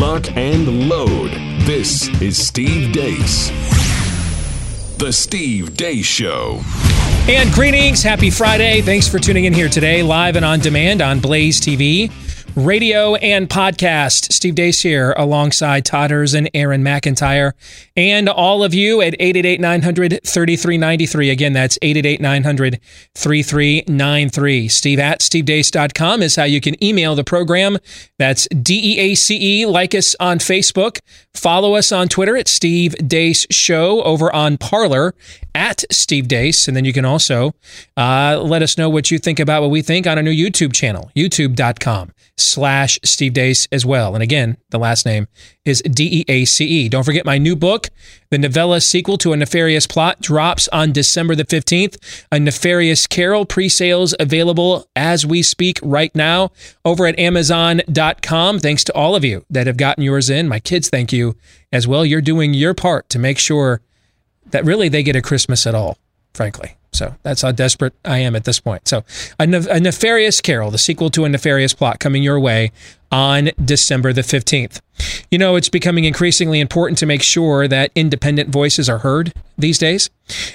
lock, and load. This is Steve Deace. The Steve Deace Show. And greetings. Happy Friday. Thanks for tuning in here today, live and on demand on Blaze TV radio and podcast. Steve Deace here alongside Todders and Aaron McIntyre and all of you at 888-900-3393. Again, that's 888-900-3393. Steve at stevedeace.com is how you can email the program. That's D-E-A-C-E. Like us on Facebook. Follow us on Twitter at Steve Deace Show over on Parler at Steve Deace. And then you can also uh, let us know what you think about what we think on our new YouTube channel, youtube.com slash Steve Deace as well. And again, the last name is D E A C E. Don't forget my new book, the novella sequel to A Nefarious Plot, drops on December the 15th. A Nefarious Carol pre sales available as we speak right now over at Amazon.com. Thanks to all of you that have gotten yours in. My kids, thank you as well. You're doing your part to make sure that really they get a Christmas at all, frankly. So that's how desperate I am at this point. So, a, a, Nefarious Carol, the sequel to a Nefarious Plot, coming your way on December the 15th. You know, it's becoming increasingly important to make sure that independent voices are heard these days.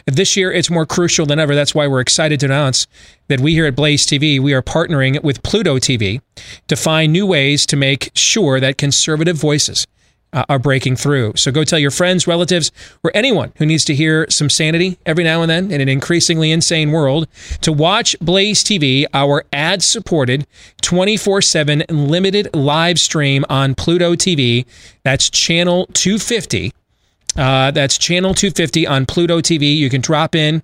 This year, it's more crucial than ever. That's why we're excited to announce that we here at Blaze TV, we are partnering with Pluto TV to find new ways to make sure that conservative voices uh, are breaking through. So go tell your friends, relatives, or anyone who needs to hear some sanity every now and then in an increasingly insane world to watch Blaze TV, our ad supported 24 7 limited live stream on Pluto TV. That's channel 250. Uh, that's channel 250 on Pluto TV. You can drop in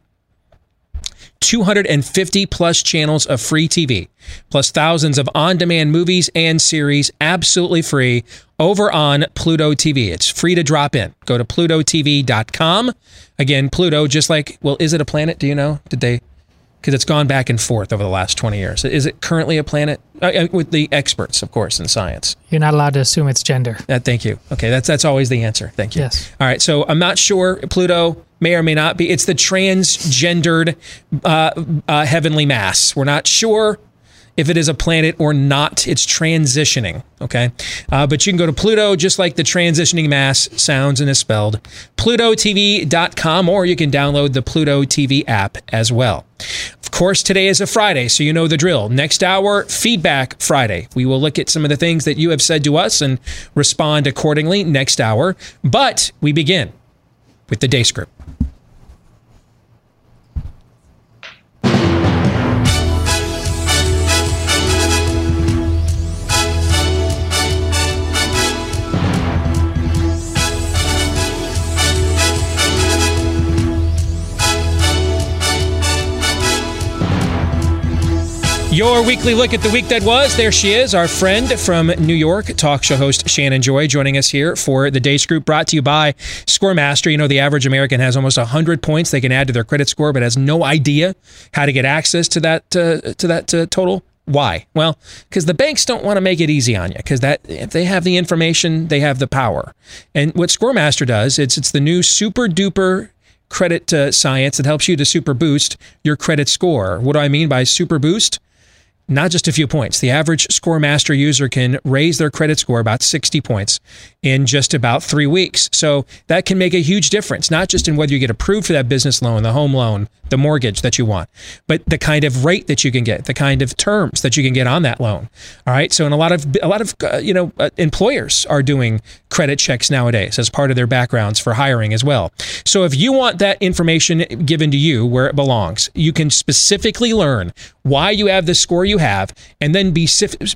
250 plus channels of free TV, plus thousands of on demand movies and series absolutely free over on Pluto TV. It's free to drop in. Go to plutotv.com. Again, Pluto, just like, well, is it a planet? Do you know? Did they? Because it's gone back and forth over the last 20 years. Is it currently a planet? Uh, uh, with the experts, of course, in science. You're not allowed to assume it's gender. Uh, thank you. Okay, that's that's always the answer. Thank you. Yes. All right. So I'm not sure. Pluto may or may not be. It's the transgendered uh, uh, heavenly mass. We're not sure if it is a planet or not. It's transitioning, okay? Uh, but you can go to Pluto, just like the transitioning mass sounds and is spelled, plutotv.com, or you can download the Pluto TV app as well. Of course, today is a Friday, so you know the drill. Next hour, Feedback Friday. We will look at some of the things that you have said to us and respond accordingly next hour. But we begin with the day script. Your weekly look at the week that was. There she is, our friend from New York, talk show host Shannon Joy, joining us here for the Deace Group brought to you by Scoremaster. You know, the average American has almost 100 points they can add to their credit score, but has no idea how to get access to that, uh, to that uh, total. Why? Well, because the banks don't want to make it easy on you. Because that if they have the information, they have the power. And what Scoremaster does, it's it's the new super duper credit uh, science that helps you to super boost your credit score. What do I mean by super boost? Not just a few points. The average Scoremaster user can raise their credit score about 60 points in just about three weeks. So that can make a huge difference, not just in whether you get approved for that business loan, the home loan, the mortgage that you want, but the kind of rate that you can get, the kind of terms that you can get on that loan. All right. So, in a lot of a lot of uh, you know uh, employers are doing credit checks nowadays as part of their backgrounds for hiring as well. So, if you want that information given to you where it belongs, you can specifically learn why you have the score you have, and then be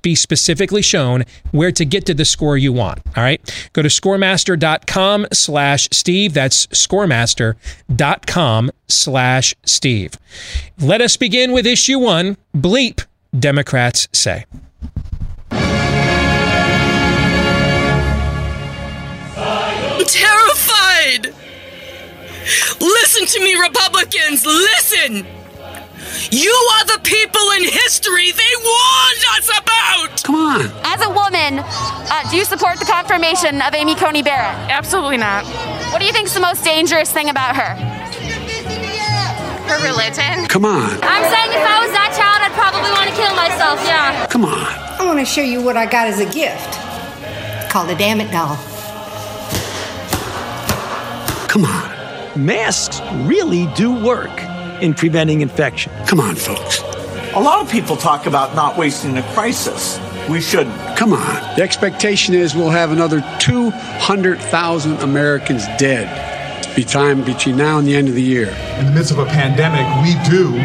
be specifically shown where to get to the score you want. All right. Go to scoremaster.com/steve. That's scoremaster.com slash Steve. Let us begin with issue one Bleep, Democrats say. I'm terrified! Listen to me, Republicans! Listen! You are the people in history they warned us about! Come on. As a woman, uh, do you support the confirmation of Amy Coney Barrett? Absolutely not. What do you think is the most dangerous thing about her? Her religion? Come on. I'm saying if I was that child, I'd probably want to kill myself, yeah. Come on. I want to show you what I got as a gift. called a damn it doll. Come on. Masks really do work in preventing infection. Come on, folks. A lot of people talk about not wasting a crisis. We shouldn't. Come on. The expectation is we'll have another 200,000 Americans dead be time between now and the end of the year. In the midst of a pandemic, we do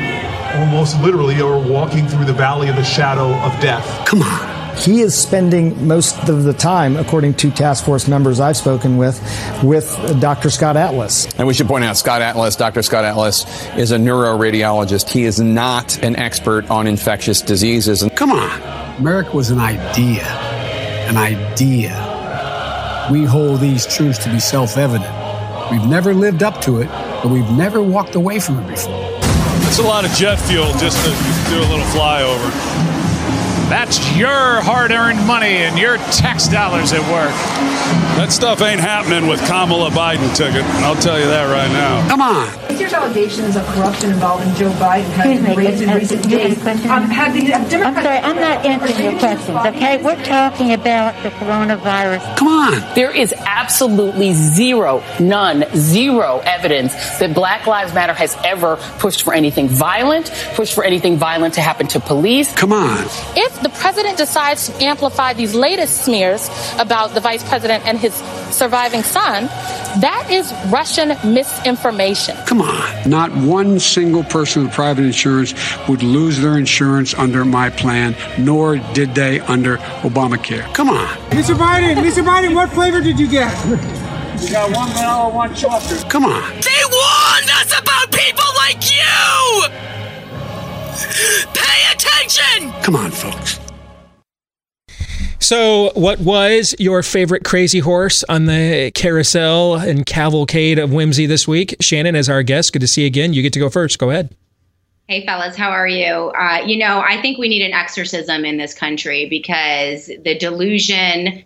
almost literally are walking through the valley of the shadow of death. Come on. He is spending most of the time, according to task force members I've spoken with, with Dr. Scott Atlas. And we should point out Scott Atlas, Dr. Scott Atlas, is a neuroradiologist. He is not an expert on infectious diseases. And come on. America was an idea. An idea. We hold these truths to be self evident. We've never lived up to it, but we've never walked away from it before. It's a lot of jet fuel just to do a little flyover. That's your hard earned money and your tax dollars at work. That stuff ain't happening with Kamala Biden ticket. I'll tell you that right now. Come on. There's allegations of corruption involving Joe Biden have been raised in recent days. Um, have the, have I'm sorry, I'm not answering your questions, okay? We're talking about the coronavirus. Come on. There is absolutely zero, none, zero evidence that Black Lives Matter has ever pushed for anything violent, pushed for anything violent to happen to police. Come on. If the president decides to amplify these latest smears about the vice president and his surviving son, that is Russian misinformation. Come on. Not one single person with private insurance would lose their insurance under my plan, nor did they under Obamacare. Come on. Mr. Biden, Mr. Biden, what flavor did you get? We got one vanilla, one chocolate. Come on. They warned us about people like you! Pay attention! Come on, folks. So, what was your favorite crazy horse on the carousel and cavalcade of whimsy this week? Shannon, as our guest, good to see you again. You get to go first. Go ahead. Hey, fellas, how are you? Uh, you know, I think we need an exorcism in this country because the delusion,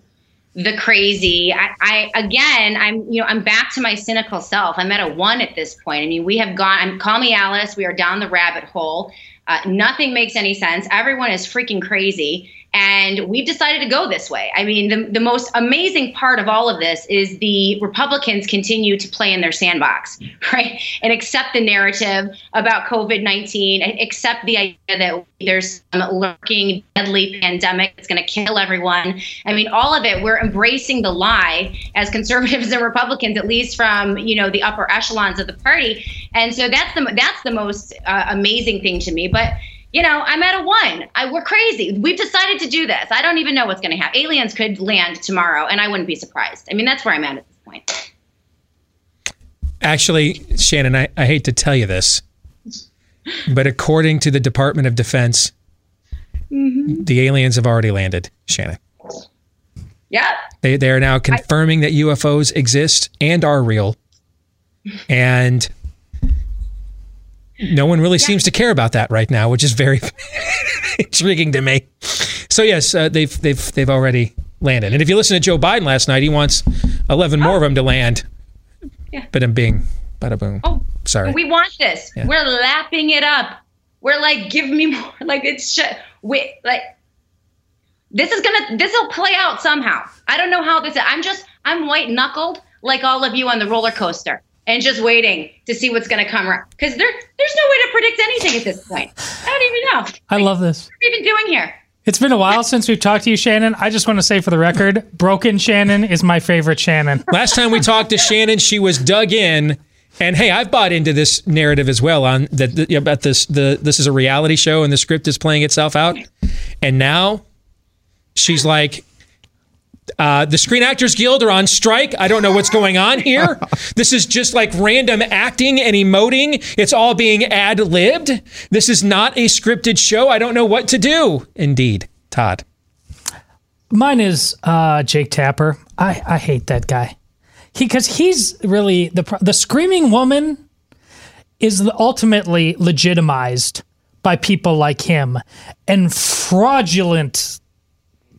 the crazy. I, I, again, I'm you know I'm back to my cynical self. I'm at a one at this point. I mean, we have gone. I'm call me Alice. We are down the rabbit hole. Uh, nothing makes any sense. Everyone is freaking crazy. And we've decided to go this way. I mean, the, the most amazing part of all of this is the Republicans continue to play in their sandbox, right? And accept the narrative about COVID 19, accept the idea that there's some lurking deadly pandemic that's going to kill everyone. I mean, all of it, we're embracing the lie as conservatives and Republicans, at least from, you know, the upper echelons of the party. And so that's the, that's the most uh, amazing thing to me. But you know, I'm at a one. I, we're crazy. We've decided to do this. I don't even know what's going to happen. Aliens could land tomorrow, and I wouldn't be surprised. I mean, that's where I'm at at this point. Actually, Shannon, I, I hate to tell you this, but according to the Department of Defense, mm-hmm. the aliens have already landed, Shannon. Yeah. They, they are now confirming I, that UFOs exist and are real. And no one really yeah. seems to care about that right now, which is very intriguing to me. So yes, uh, they've they've they've already landed. And if you listen to Joe Biden last night, he wants eleven oh. more of them to land. Yeah. But I'm being bada boom. Oh, sorry. We want this. Yeah. We're lapping it up. We're like, give me more. Like it's just we like. This is gonna. This will play out somehow. I don't know how this. I'm just. I'm white knuckled like all of you on the roller coaster and just waiting to see what's going to come around. Because there, there's no way to predict anything at this point. I don't even know. I love this. What are we even doing here? It's been a while since we've talked to you, Shannon. I just want to say for the record, Broken Shannon is my favorite Shannon. Last time we talked to Shannon, she was dug in. And hey, I've bought into this narrative as well on that about this the this is a reality show and the script is playing itself out. And now she's like, uh, the Screen Actors Guild are on strike. I don't know what's going on here. this is just like random acting and emoting. It's all being ad libbed. This is not a scripted show. I don't know what to do. Indeed, Todd. Mine is uh, Jake Tapper. I, I hate that guy. He because he's really the the screaming woman is ultimately legitimized by people like him and fraudulent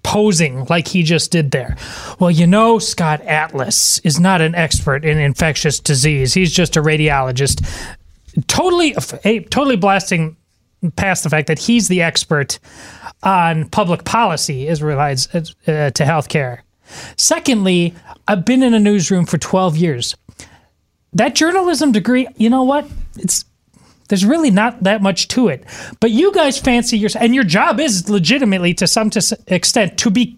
posing like he just did there. Well, you know, Scott Atlas is not an expert in infectious disease. He's just a radiologist. Totally, totally blasting past the fact that he's the expert on public policy as relates uh, to healthcare. Secondly, I've been in a newsroom for 12 years. That journalism degree, you know what? It's there's really not that much to it. But you guys fancy yourself, and your job is legitimately to some extent to be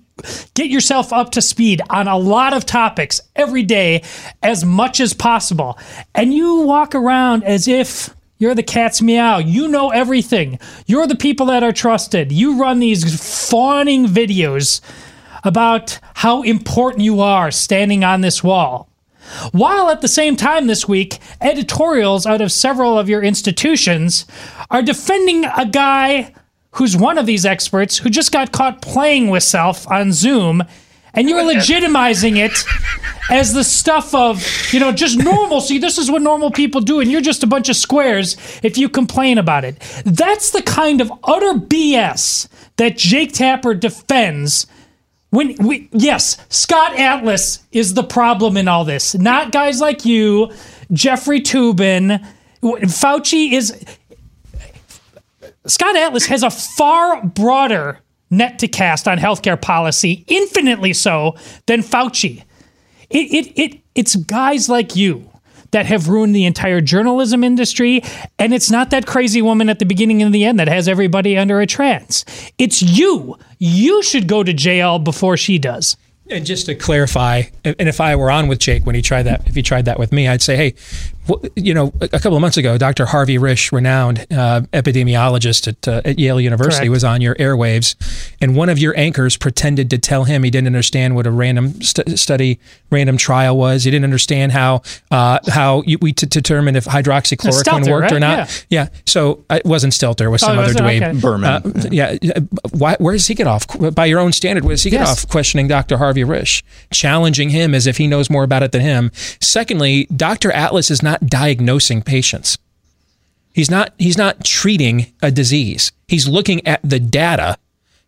get yourself up to speed on a lot of topics every day as much as possible. And you walk around as if you're the cat's meow. You know everything. You're the people that are trusted. You run these fawning videos about how important you are standing on this wall. While at the same time this week, editorials out of several of your institutions are defending a guy who's one of these experts who just got caught playing with self on Zoom, and you're legitimizing it as the stuff of, you know, just normalcy. This is what normal people do, and you're just a bunch of squares if you complain about it. That's the kind of utter BS that Jake Tapper defends. When we, yes, Scott Atlas is the problem in all this, not guys like you, Jeffrey Toobin. Fauci is Scott Atlas has a far broader net to cast on healthcare policy, infinitely so than Fauci. It, it, it, it's guys like you that have ruined the entire journalism industry. And it's not that crazy woman at the beginning and the end that has everybody under a trance. It's you. You should go to jail before she does. And just to clarify, and if I were on with Jake when he tried that, if he tried that with me, I'd say, hey, you know, a couple of months ago, Dr. Harvey Risch, renowned uh, epidemiologist at, uh, at, Yale University, Correct. was on your airwaves, and one of your anchors pretended to tell him he didn't understand what a random st- study, random trial was. He didn't understand how uh, how you, we t- determined if hydroxychloroquine Stelter, worked right? or not. Yeah. yeah. So it wasn't Stelter; it was some Oh, other was it? Dwayne Okay. Berman. yeah. Why, where does he get off? By your own standard, where does he get Yes. off questioning Dr. Harvey Risch, challenging him as if he knows more about it than him? Secondly, Dr. Atlas is not diagnosing patients. He's not he's not treating a disease. He's looking at the data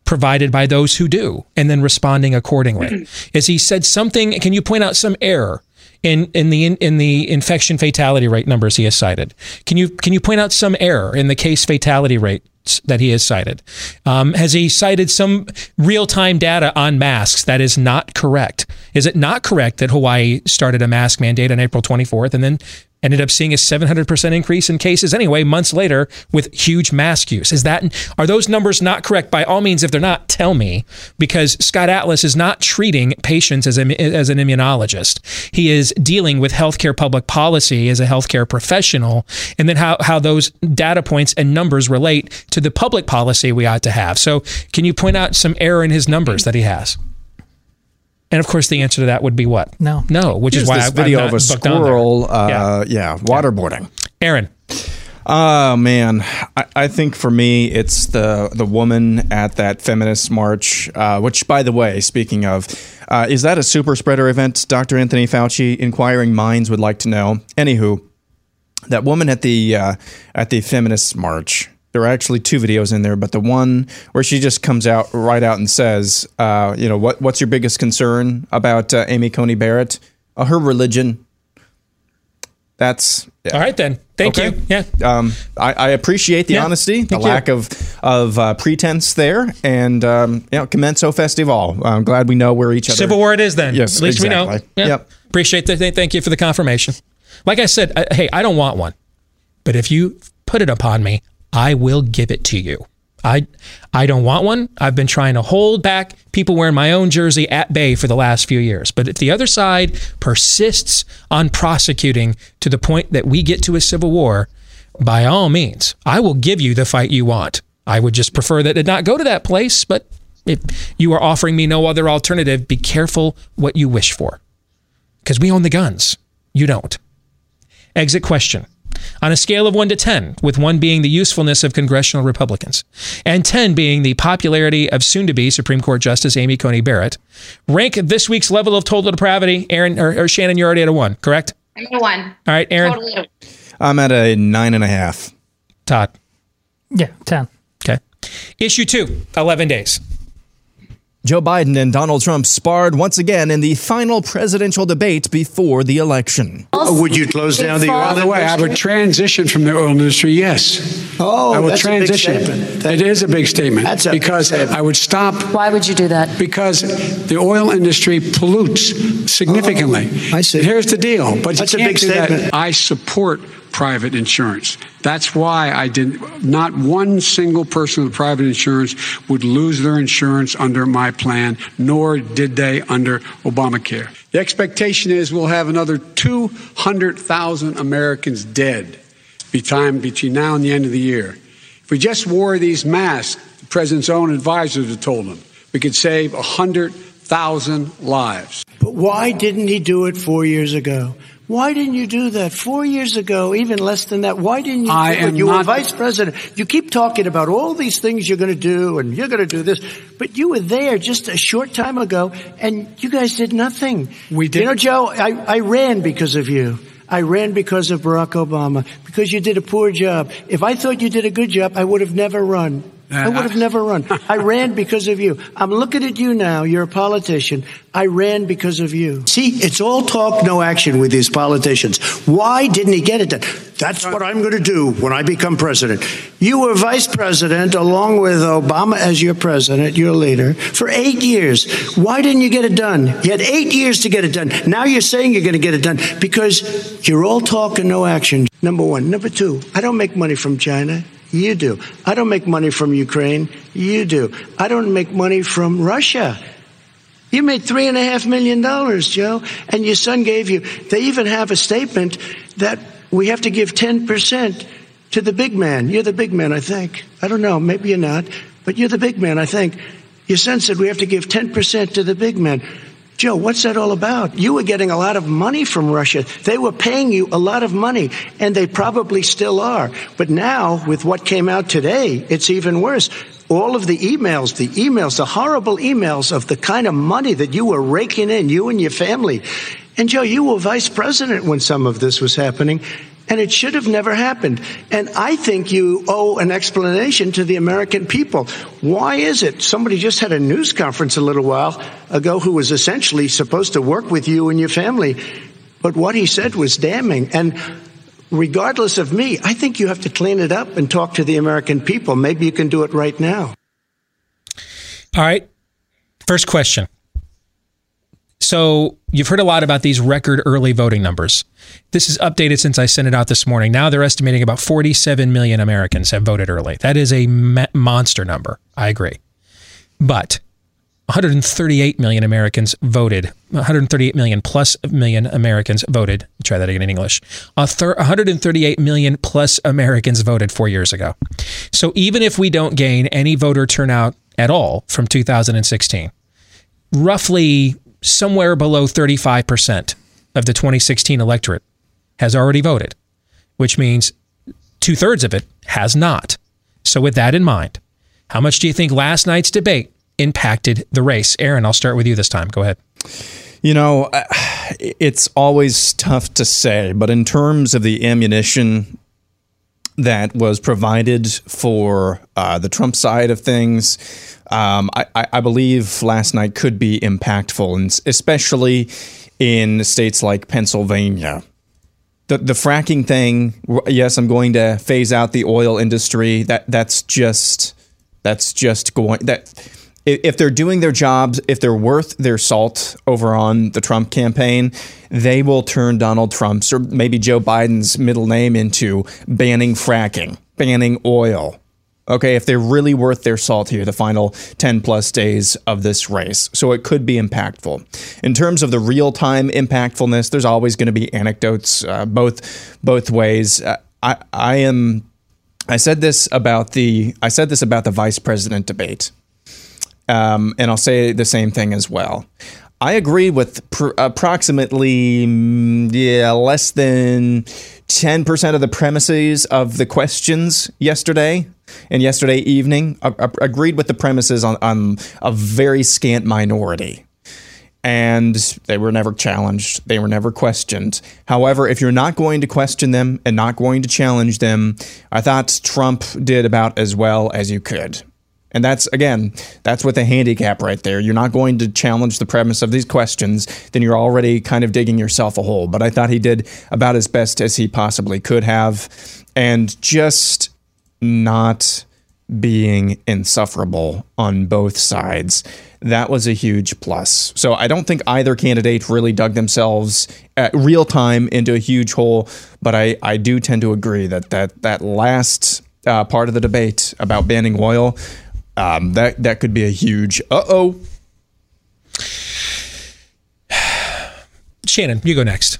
provided by those who do and then responding accordingly. As he said something, can you point out some error in in the in the infection fatality rate numbers he has cited? Can you can you point out some error in the case fatality rates that he has cited? Um, has he cited some real time data on masks that is not correct? Is it not correct that Hawaii started a mask mandate on April 24th and then ended up seeing a 700% increase in cases anyway months later with huge mask use. Is that are those numbers not correct? By all means if they're not tell me because scott atlas is not treating patients as, a, as an immunologist. He is dealing with healthcare public policy as a healthcare professional and then how, how those data points and numbers relate to the public policy we ought to have. So can you point out some error in his numbers that he has and of course, the answer to that would be what? No, no. Which Here's is why this I, video I'm of a booked on there. squirrel. Uh, yeah. waterboarding. Aaron. Oh man, I, I think for me it's the the woman at that feminist march. Uh, which, by the way, speaking of, uh, is that a super spreader event? Dr. Anthony Fauci, inquiring minds would like to know. Anywho, that woman at the uh, at the feminist march. There are actually two videos in there, but the one where she just comes out right out and says, uh, "You know what? What's your biggest concern about uh, Amy Coney Barrett? Uh, her religion." That's All right then. Thank Okay. you. Yeah. um, I, I appreciate the Yeah, honesty, the you. lack of of uh, pretense there, and um, you know, commenso festival. I'm glad we know where each other. Civil War it is then. Yes, At least we know. exactly. Yeah. Yep. Appreciate the th- thank you for the confirmation. Like I said, I, hey, I don't want one, but if you put it upon me, I will give it to you. I I don't want one. I've been trying to hold back people wearing my own jersey at bay for the last few years. But if the other side persists on prosecuting to the point that we get to a civil war, by all means, I will give you the fight you want. I would just prefer that it not go to that place, but if you are offering me no other alternative, be careful what you wish for. Because we own the guns. You don't. Exit question. On a scale of 1 to 10, with 1 being the usefulness of congressional Republicans, and 10 being the popularity of soon to be Supreme Court Justice Amy Coney Barrett, rank this week's level of total depravity. Aaron or, or Shannon, you're already at a 1, correct? I'm at a one. All right, Aaron. Totally at a I'm at a nine and a half. Todd. Yeah, 10. Okay. Issue 2, 11 days. Joe Biden and Donald Trump sparred once again in the final presidential debate before the election. Would you close down the oil By the way, I would transition from the oil industry. Yes. Oh, I would that's a big transition. statement. It is a big statement. That's a big because statement. I would stop. Why would you do that? Because the oil industry pollutes significantly. I see. Here's the deal. But That's you a can't big do that. I support private insurance. That's why I did. Not one single person with private insurance would lose their insurance under my plan, nor did they under Obamacare. The expectation is we'll have another 200,000 Americans dead time between now and the end of the year. If we just wore these masks, the president's own advisors have told him, we could save 100,000 lives. But why didn't he do it four years ago? Why didn't you do that four years ago, even less than that? Why didn't you I am You were vice president. You keep talking about all these things you're going to do and you're going to do this, but you were there just a short time ago and you guys did nothing. We did. You know, Joe, I, I ran because of you. I ran because of Barack Obama, because you did a poor job. If I thought you did a good job, I would have never run. I would have never run. I ran because of you. I'm looking at you now. You're a politician. I ran because of you. See, it's all talk, no action with these politicians. Why didn't he get it done? That's what I'm going to do when I become president. You were vice president along with Obama as your president, your leader, for eight years. Why didn't you get it done? You had eight years to get it done. Now you're saying you're going to get it done because you're all talk and no action. Number one. Number two, I don't make money from China. You do. I don't make money from Ukraine. You do. I don't make money from Russia. You made three and a half million dollars, Joe, and your son gave you. They even have a statement that we have to give 10% to the big man. You're the big man, I think. I don't know. Maybe you're not, but you're the big man, I think. Your son said we have to give 10% to the big man. Joe, what's that all about? You were getting a lot of money from Russia. They were paying you a lot of money, and they probably still are. But now, with what came out today, it's even worse. All of the emails, the emails, the horrible emails of the kind of money that you were raking in, you and your family. And Joe, you were vice president when some of this was happening, and it should have never happened. And I think you owe an explanation to the American people. Why is it? Somebody just had a news conference a little while ago who was essentially supposed to work with you and your family, but what he said was damning. And regardless of me, I think you have to clean it up and talk to the American people. Maybe you can do it right now. All right. First question. So you've heard a lot about these record early voting numbers. This is updated since I sent it out this morning. Now they're estimating about 47 million Americans have voted early. That is a monster number. I agree. But 138 million Americans voted. 138 million plus million Americans voted. Try that again in English. A thir- 138 million plus Americans voted four years ago. So even if we don't gain any voter turnout at all from 2016, roughly somewhere below 35% of the 2016 electorate has already voted, which means two thirds of it has not. So, with that in mind, how much do you think last night's debate impacted the race? Aaron, I'll start with you this time. Go ahead. You know, it's always tough to say, but in terms of the ammunition that was provided for uh, the Trump side of things, um, I, I, believe last night could be impactful, and especially in states like Pennsylvania. The, the fracking thing, yes, I'm going to phase out the oil industry. That that's just that's just going that if they're doing their jobs, if they're worth their salt over on the Trump campaign, they will turn Donald Trump's or maybe Joe Biden's middle name into banning fracking, banning oil. Okay, if they're really worth their salt here, the final 10 plus days of this race. So it could be impactful. In terms of the real time impactfulness, there's always going to be anecdotes uh, both both ways. Uh, I, I am I said this about the I said this about the vice president debate, um, and I'll say the same thing as well. I agree with pr- approximately mm, yeah less than ten percent of the premises of the questions yesterday and yesterday evening. A- a- agreed with the premises on, on a very scant minority and they were never challenged. They were never questioned. However, if you're not going to question them and not going to challenge them, I thought Trump did about as well as you could. And that's, again, that's with a handicap right there. You're not going to challenge the premise of these questions, then you're already kind of digging yourself a hole. But I thought he did about as best as he possibly could have. And just not being insufferable on both sides. That was a huge plus. So I don't think either candidate really dug themselves at real time into a huge hole, but I, I do tend to agree that that, that last uh, part of the debate about banning oil, um, that, that could be a huge uh oh. Shannon, you go next.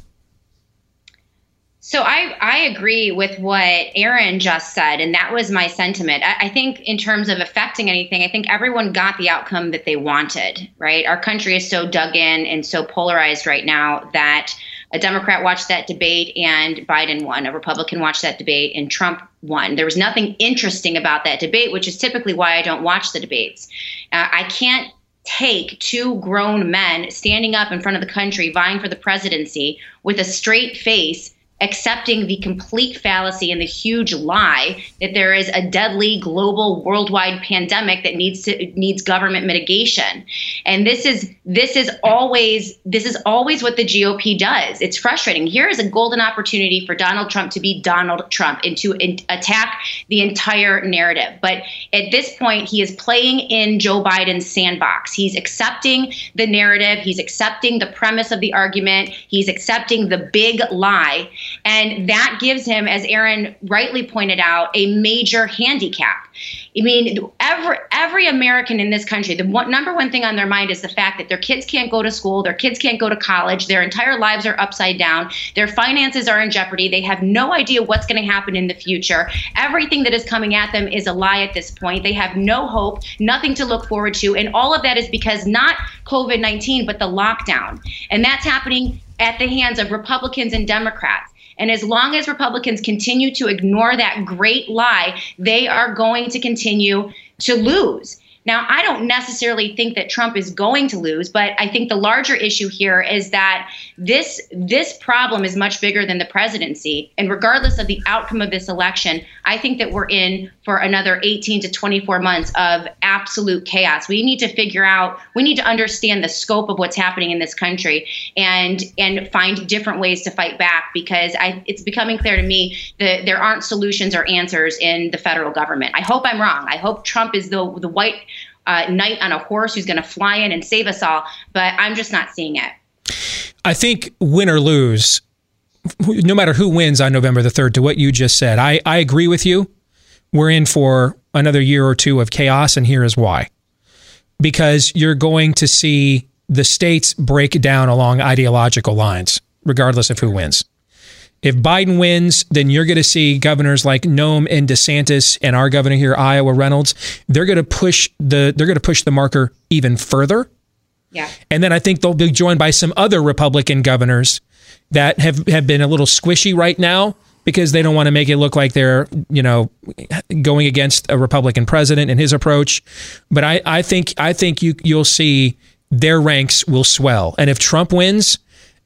So I, I agree with what Aaron just said, and that was my sentiment. I, I, think in terms of affecting anything, I think everyone got the outcome that they wanted, right? Our country is so dug in and so polarized right now that a Democrat watched that debate and Biden won, a Republican watched that debate and Trump won. There was nothing interesting about that debate, which is typically why I don't watch the debates. Uh, I can't take two grown men standing up in front of the country vying for the presidency with a straight face accepting the complete fallacy and the huge lie that there is a deadly global worldwide pandemic that needs to needs government mitigation. And this is this is always this is always what the GOP does. It's frustrating. Here is a golden opportunity for Donald Trump to be Donald Trump and to in, attack the entire narrative. But at this point he is playing in Joe Biden's sandbox. He's accepting the narrative. He's accepting the premise of the argument. He's accepting the big lie and that gives him, as Aaron rightly pointed out, a major handicap. I mean, every every American in this country, the one, number one thing on their mind is the fact that their kids can't go to school, their kids can't go to college, their entire lives are upside down, their finances are in jeopardy, they have no idea what's going to happen in the future. Everything that is coming at them is a lie at this point. They have no hope, nothing to look forward to, and all of that is because not COVID 19, but the lockdown. And that's happening at the hands of Republicans and Democrats. And as long as Republicans continue to ignore that great lie, they are going to continue to lose. Now, I don't necessarily think that Trump is going to lose, but I think the larger issue here is that this this problem is much bigger than the presidency. And regardless of the outcome of this election, I think that we're in for another 18 to 24 months of absolute chaos. We need to figure out, we need to understand the scope of what's happening in this country and and find different ways to fight back because I, it's becoming clear to me that there aren't solutions or answers in the federal government. I hope I'm wrong. I hope Trump is the the white uh, knight on a horse who's going to fly in and save us all, but I'm just not seeing it. I think win or lose, no matter who wins on November the 3rd, to what you just said, I, I agree with you. We're in for another year or two of chaos, and here is why. Because you're going to see the states break down along ideological lines, regardless of who wins. If Biden wins, then you're going to see governors like Noem and DeSantis and our governor here, Iowa Reynolds. They're going to push the they're going to push the marker even further. Yeah. And then I think they'll be joined by some other Republican governors that have have been a little squishy right now because they don't want to make it look like they're, you know, going against a Republican president and his approach. But I, I think I think you you'll see their ranks will swell. And if Trump wins,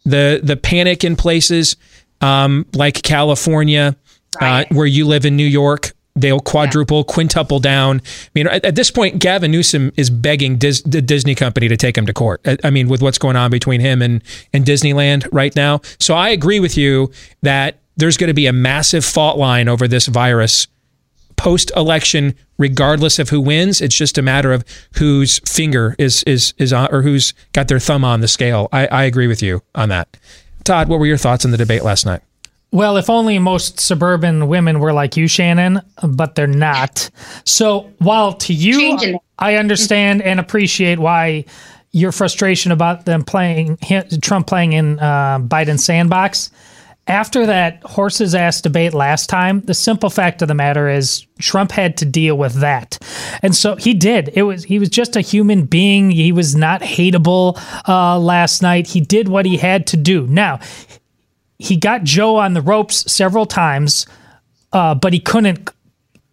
the the panic in places um, like California, uh, right. uh, where you live in New York, they'll quadruple, yeah. quintuple down. I mean, at, at, this point, Gavin Newsom is begging Dis- the Disney company to take him to court. I, I mean, with what's going on between him and, and Disneyland right now. So I agree with you that there's going to be a massive fault line over this virus post election, regardless of who wins. It's just a matter of whose finger is is is on, or who's got their thumb on the scale. I, I agree with you on that. Todd, what were your thoughts on the debate last night? Well, if only most suburban women were like you, Shannon, but they're not. So while to you, I understand and appreciate why your frustration about them playing Trump playing in uh, Biden's sandbox. After that horse's ass debate last time, the simple fact of the matter is Trump had to deal with that. And so he did. It was he was just a human being. He was not hateable uh, last night. He did what he had to do. Now, he got Joe on the ropes several times, uh, but he couldn't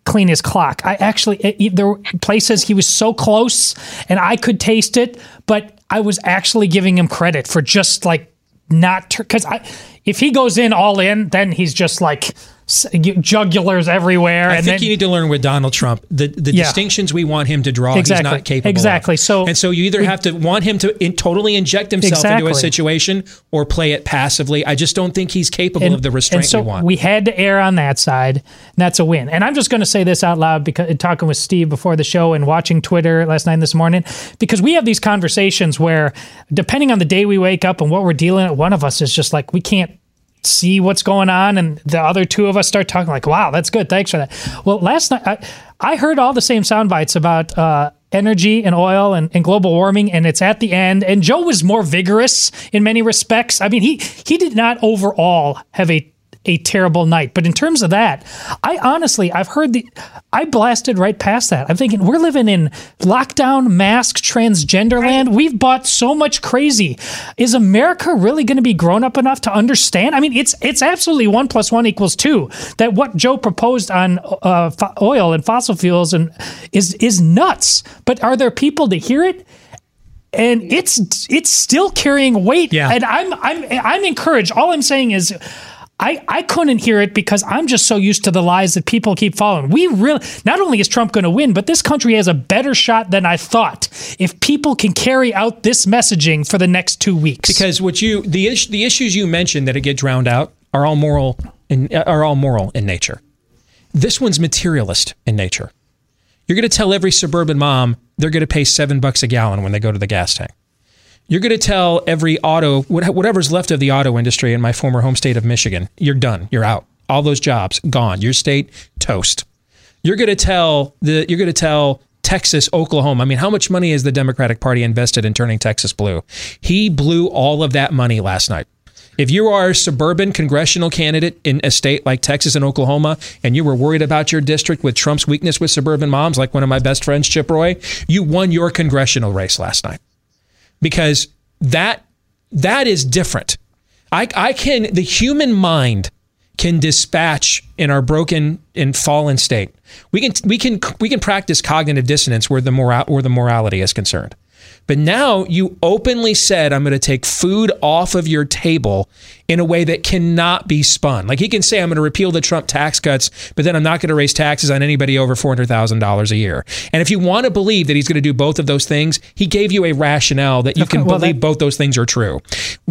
clean his clock. I actually it, there were places he was so close and I could taste it, but I was actually giving him credit for just like not because I if he goes in all in, then he's just like jugulars everywhere. I and think then, you need to learn with Donald Trump the the Yeah. distinctions we want him to draw. Exactly. He's not capable. of. Exactly. So and so you either have to want him to in, totally inject himself into a situation or play it passively. I just don't think he's capable of the restraint and so we want. had to err on that side, and that's a win. And I'm just going to say this out loud because talking with Steve before the show and watching Twitter last night and this morning, because we have these conversations where, depending on the day we wake up and what we're dealing with, one of us is just like we can't see what's going on and the other two of us start talking like wow that's good. Thanks for that. Well last night i, I heard all the same sound bites about uh, energy and oil and, and global warming and it's at the end. And joe was more vigorous in many respects. I mean he he did not overall have a a terrible night. But in terms of that, I honestly, I've heard the, I blasted right past that. I'm thinking we're living in lockdown, mask, transgender land. We've bought so much crazy. Is America really going to be grown up enough to understand? I mean, it's it's absolutely one plus one equals two. That what Joe proposed on uh, fo- oil and fossil fuels and is is nuts. But are there people to hear it? and it's it's still carrying weight. Yeah. And I'm I'm I'm encouraged. All I'm saying is I, I couldn't hear it because I'm just so used to the lies that people keep following. We really not only is Trump going to win, but this country has a better shot than I thought if people can carry out this messaging for the next two weeks. because what you the is, the issues you mentioned that it get drowned out are all moral in, are all moral in nature. This one's materialist in nature. You're going to tell every suburban mom they're going to pay seven bucks a gallon when they go to the gas tank. You're going to tell every auto, whatever's left of the auto industry in my former home state of Michigan, you're done, you're out. All those jobs gone. Your state toast. You're going to tell the, you're going to tell Texas, Oklahoma. I mean, how much money has the Democratic Party invested in turning Texas blue? He blew all of that money last night. If you are a suburban congressional candidate in a state like Texas and Oklahoma, and you were worried about your district with Trump's weakness with suburban moms, like one of my best friends, Chip Roy, you won your congressional race last night because that that is different. I, I can the human mind can dispatch in our broken and fallen state. We can we can we can practice cognitive dissonance where the moral where the morality is concerned. But now you openly said, I'm going to take food off of your table in a way that cannot be spun. Like he can say, I'm going to repeal the Trump tax cuts, but then I'm not going to raise taxes on anybody over $400,000 a year. And if you want to believe that he's going to do both of those things, he gave you a rationale that you can well, believe that- both those things are true.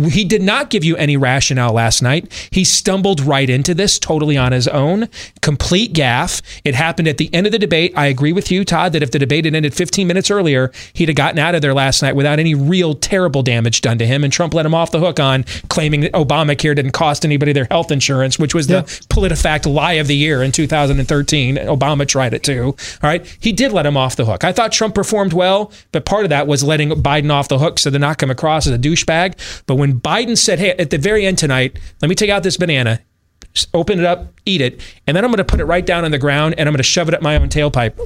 He did not give you any rationale last night. He stumbled right into this totally on his own. Complete gaff. It happened at the end of the debate. I agree with you, Todd, that if the debate had ended 15 minutes earlier, he'd have gotten out of there last night without any real terrible damage done to him. And Trump let him off the hook on claiming that Obamacare didn't cost anybody their health insurance, which was the PolitiFact lie of the year in 2013. Obama tried it too. All right. He did let him off the hook. I thought Trump performed well, but part of that was letting Biden off the hook so to not come across as a douchebag. But when Biden said, hey, at the very end tonight, let me take out this banana, open it up, eat it, and then I'm going to put it right down on the ground and I'm going to shove it up my own tailpipe.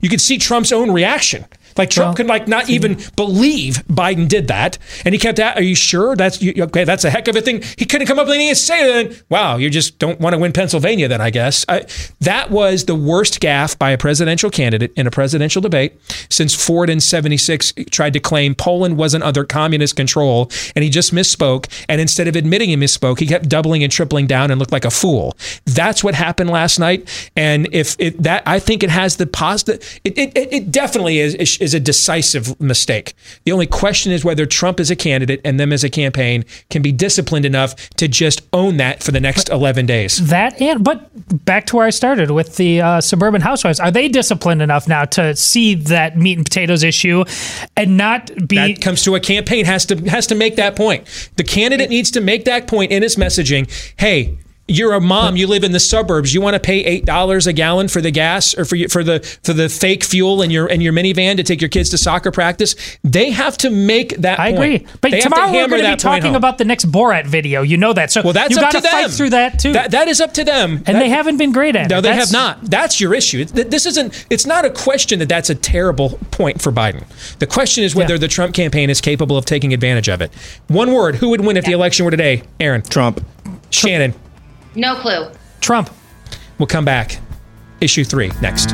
You could see Trump's own reaction. Like Trump could like not even believe Biden did that, and he kept. At, Are you sure that's you, okay? That's a heck of a thing. He couldn't come up with anything to say. Then, wow, you just don't want to win Pennsylvania. Then I guess I, that was the worst gaffe by a presidential candidate in a presidential debate since Ford in '76 tried to claim Poland wasn't under communist control, and he just misspoke. And instead of admitting he misspoke, he kept doubling and tripling down and looked like a fool. That's what happened last night. And if it that I think it has the positive. It it, it definitely is is a decisive mistake. The only question is whether Trump as a candidate and them as a campaign can be disciplined enough to just own that for the next 11 days. That and but back to where I started with the uh, suburban housewives. Are they disciplined enough now to see that meat and potatoes issue and not be? That comes to a campaign has to has to make that point. The candidate needs to make that point in his messaging. Hey, you're a mom. You live in the suburbs. You want to pay eight dollars a gallon for the gas or for you- for the for the fake fuel in your in your minivan to take your kids to soccer practice. They have to make that. I point. agree, but They have to tomorrow we're going to be talking about the next Borat video. You know that, so Well, that's you up got to them. fight through that too. That, that is up to them. and they haven't been great at it. No, it. they That's- have not. That's your issue. This isn't. It's not a question that that's a terrible point for Biden. The question is whether the Trump campaign is capable of taking advantage of it. One word: Who would win if the election were today? Aaron. Trump. Shannon. No clue. Trump. We'll come back. Issue three next.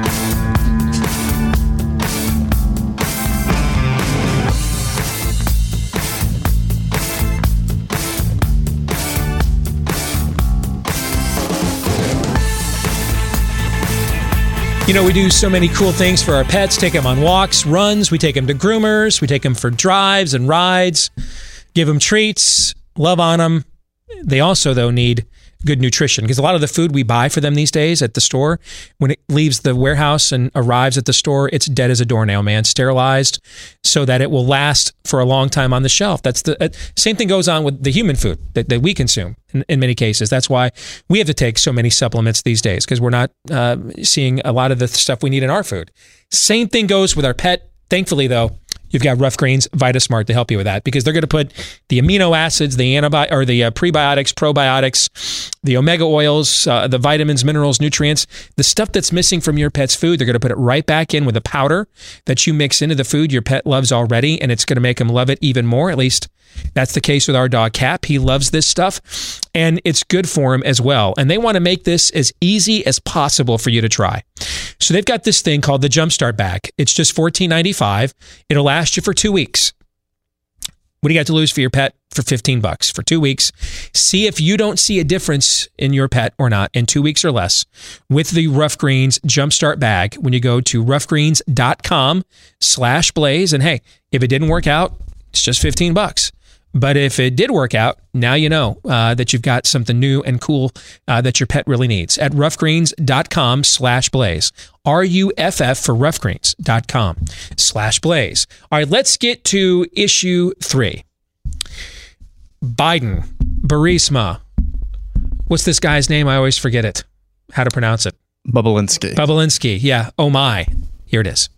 You know, we do so many cool things for our pets. Take them on walks, runs. We take them to groomers. We take them for drives and rides. Give them treats. Love on them. They also, though, need good nutrition because a lot of the food we buy for them these days at the store, when it leaves the warehouse and arrives at the store, it's dead as a doornail, man, sterilized so that it will last for a long time on the shelf. That's the uh, same thing goes on with the human food that, that we consume in, in many cases. That's why we have to take so many supplements these days because we're not uh, seeing a lot of the stuff we need in our food. Same thing goes with our pet. Thankfully, though, You've got Ruff Greens VitaSmart to help you with that because they're going to put the amino acids, the antibiotic or the uh, prebiotics, probiotics, the omega oils, uh, the vitamins, minerals, nutrients, the stuff that's missing from your pet's food. They're going to put it right back in with a powder that you mix into the food your pet loves already, and it's going to make them love it even more. At least that's the case with our dog Cap. He loves this stuff and it's good for him as well. And they want to make this as easy as possible for you to try. So they've got this thing called the Jumpstart Bag. It's just $14.95. It'll last you for two weeks. What do you got to lose for your pet for 15 bucks for two weeks? See if you don't see a difference in your pet or not in two weeks or less with the Ruff Greens Jumpstart Bag when you go to ruffgreens.com slash blaze. And hey, if it didn't work out, it's just 15 bucks. But if it did work out, now you know uh, that you've got something new and cool uh, that your pet really needs at ruffgreens.com slash blaze. R-U-F-F for ruffgreens.com slash blaze. All right, let's get to issue three. Biden, Burisma. What's this guy's name? I always forget it. How to pronounce it. Bobulinski. Bobulinski. Yeah. Oh my. Here it is.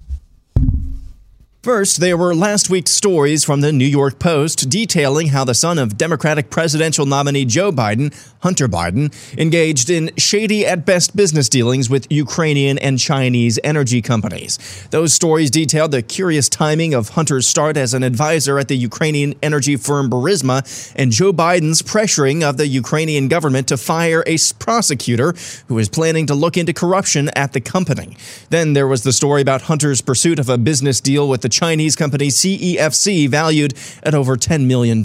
First, there were last week's stories from the New York Post detailing how the son of Democratic presidential nominee Joe Biden, Hunter Biden, engaged in shady at best business dealings with Ukrainian and Chinese energy companies. Those stories detailed the curious timing of Hunter's start as an advisor at the Ukrainian energy firm Burisma and Joe Biden's pressuring of the Ukrainian government to fire a prosecutor who is planning to look into corruption at the company. Then there was the story about Hunter's pursuit of a business deal with the Chinese company CEFC, valued at over $10 million.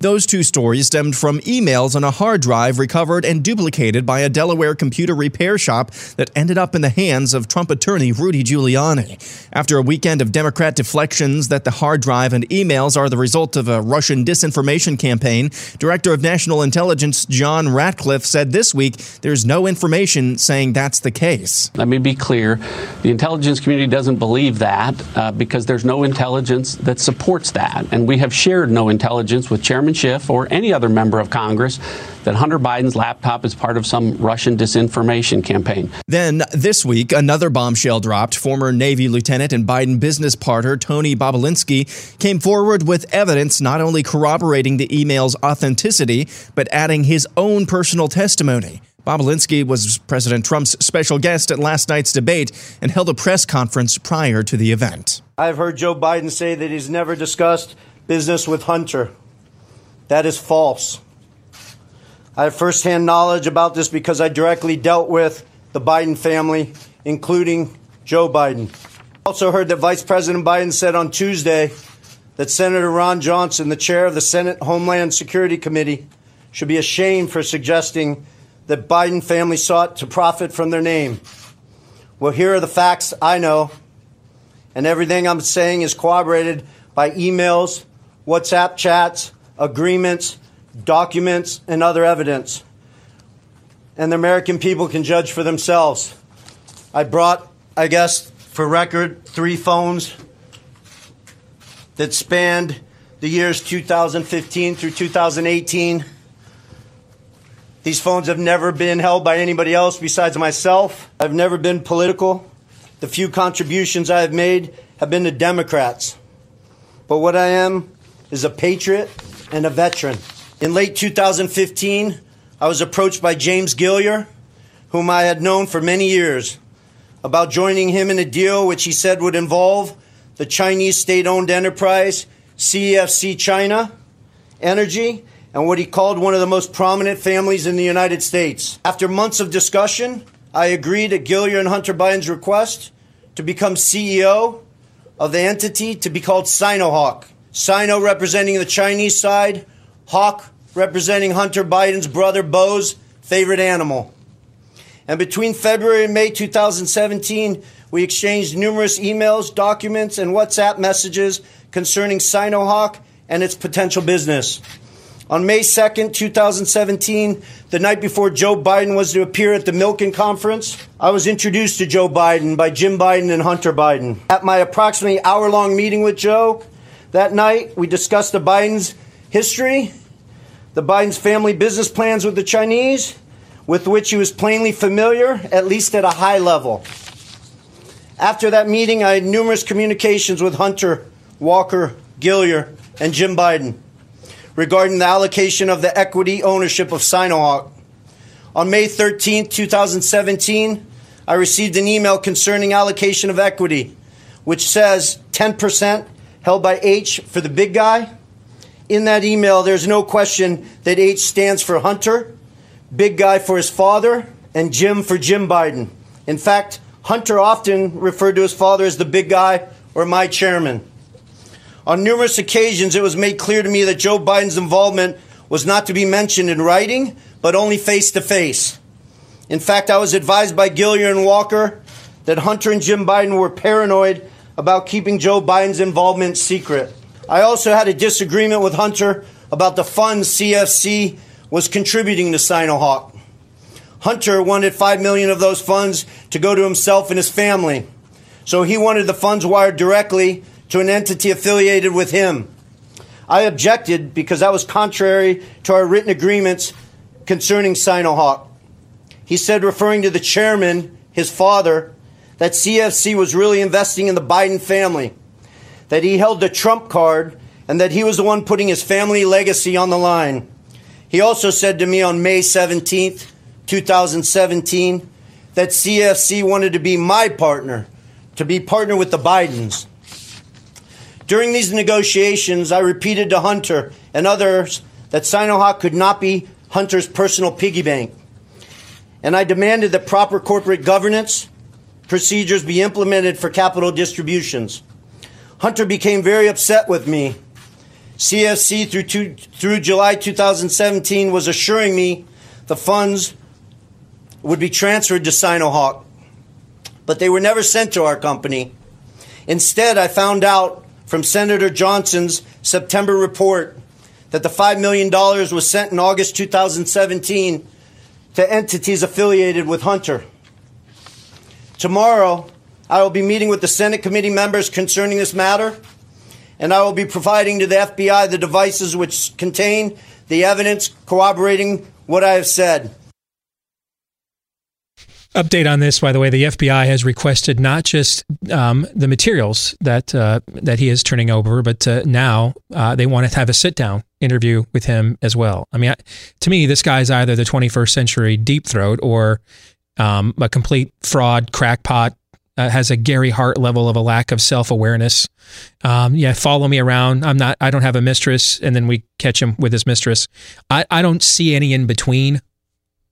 Those two stories stemmed from emails on a hard drive recovered and duplicated by a Delaware computer repair shop that ended up in the hands of Trump attorney Rudy Giuliani. After a weekend of Democrat deflections that the hard drive and emails are the result of a Russian disinformation campaign, Director of National Intelligence John Ratcliffe said this week there's no information saying that's the case. Let me be clear the intelligence community doesn't believe that uh, because there's no intelligence that supports that. And we have shared no intelligence with Chairman Schiff or any other member of Congress that Hunter Biden's laptop is part of some Russian disinformation campaign. Then this week, another bombshell dropped. Former Navy Lieutenant and Biden business partner Tony Bobulinski came forward with evidence not only corroborating the email's authenticity, but adding his own personal testimony. Bobulinski was President Trump's special guest at last night's debate and held a press conference prior to the event. I've heard Joe Biden say that he's never discussed business with Hunter. That is false. I have firsthand knowledge about this because I directly dealt with the Biden family, including Joe Biden. Also heard that Vice President Biden said on Tuesday that Senator Ron Johnson, the chair of the Senate Homeland Security Committee, should be ashamed for suggesting that Biden family sought to profit from their name. Well, here are the facts I know, and everything I'm saying is corroborated by emails, WhatsApp chats, agreements, documents, and other evidence. And the American people can judge for themselves. I brought, I guess, for record, three phones that spanned the years 2015 through 2018. These phones have never been held by anybody else besides myself. I've never been political. The few contributions I have made have been to Democrats. But what I am is a patriot and a veteran. In late 2015, I was approached by James Gilliar, whom I had known for many years, about joining him in a deal which he said would involve the Chinese state owned enterprise CEFC China Energy and what he called one of the most prominent families in the United States. After months of discussion, I agreed at Gilliar and Hunter Biden's request to become CEO of the entity to be called Sinohawk. Sino representing the Chinese side, Hawk representing Hunter Biden's brother Beau's favorite animal. And between February and May 2017, we exchanged numerous emails, documents, and WhatsApp messages concerning Sinohawk and its potential business. On May 2nd, 2017, the night before Joe Biden was to appear at the Milken Conference, I was introduced to Joe Biden by Jim Biden and Hunter Biden. At my approximately hour long meeting with Joe that night, we discussed the Biden's history, the Biden's family business plans with the Chinese, with which he was plainly familiar, at least at a high level. After that meeting, I had numerous communications with Hunter, Walker, Gilliar, and Jim Biden regarding the allocation of the equity ownership of Sinohawk. On May 13, 2017, I received an email concerning allocation of equity, which says 10% held by H for the big guy. In that email, there's no question that H stands for Hunter, big guy for his father, and Jim for Jim Biden. In fact, Hunter often referred to his father as the big guy or my chairman. On numerous occasions, it was made clear to me that Joe Biden's involvement was not to be mentioned in writing, but only face to face. In fact, I was advised by Gilliar and Walker that Hunter and Jim Biden were paranoid about keeping Joe Biden's involvement secret. I also had a disagreement with Hunter about the funds CFC was contributing to Sinohawk. Hunter wanted 5 million of those funds to go to himself and his family. So he wanted the funds wired directly to an entity affiliated with him. I objected because that was contrary to our written agreements concerning Sinohawk. He said, referring to the chairman, his father, that CFC was really investing in the Biden family, that he held the Trump card, and that he was the one putting his family legacy on the line. He also said to me on May 17th, 2017, that CFC wanted to be my partner, to be partner with the Bidens. During these negotiations, I repeated to Hunter and others that Sinohawk could not be Hunter's personal piggy bank. And I demanded that proper corporate governance procedures be implemented for capital distributions. Hunter became very upset with me. CFC through, two, through July 2017 was assuring me the funds would be transferred to Sinohawk, but they were never sent to our company. Instead, I found out from Senator Johnson's September report that the $5 million was sent in August 2017 to entities affiliated with Hunter. Tomorrow, I will be meeting with the Senate committee members concerning this matter, and I will be providing to the FBI the devices which contain the evidence corroborating what I have said. Update on this, by the way, the FBI has requested not just um, the materials that uh, that he is turning over, but uh, now uh, they want to have a sit down interview with him as well. I mean, I, to me, this guy's either the 21st century deep throat or um, a complete fraud, crackpot, uh, has a Gary Hart level of a lack of self awareness. Um, yeah, follow me around. I'm not. I don't have a mistress, and then we catch him with his mistress. I, I don't see any in between.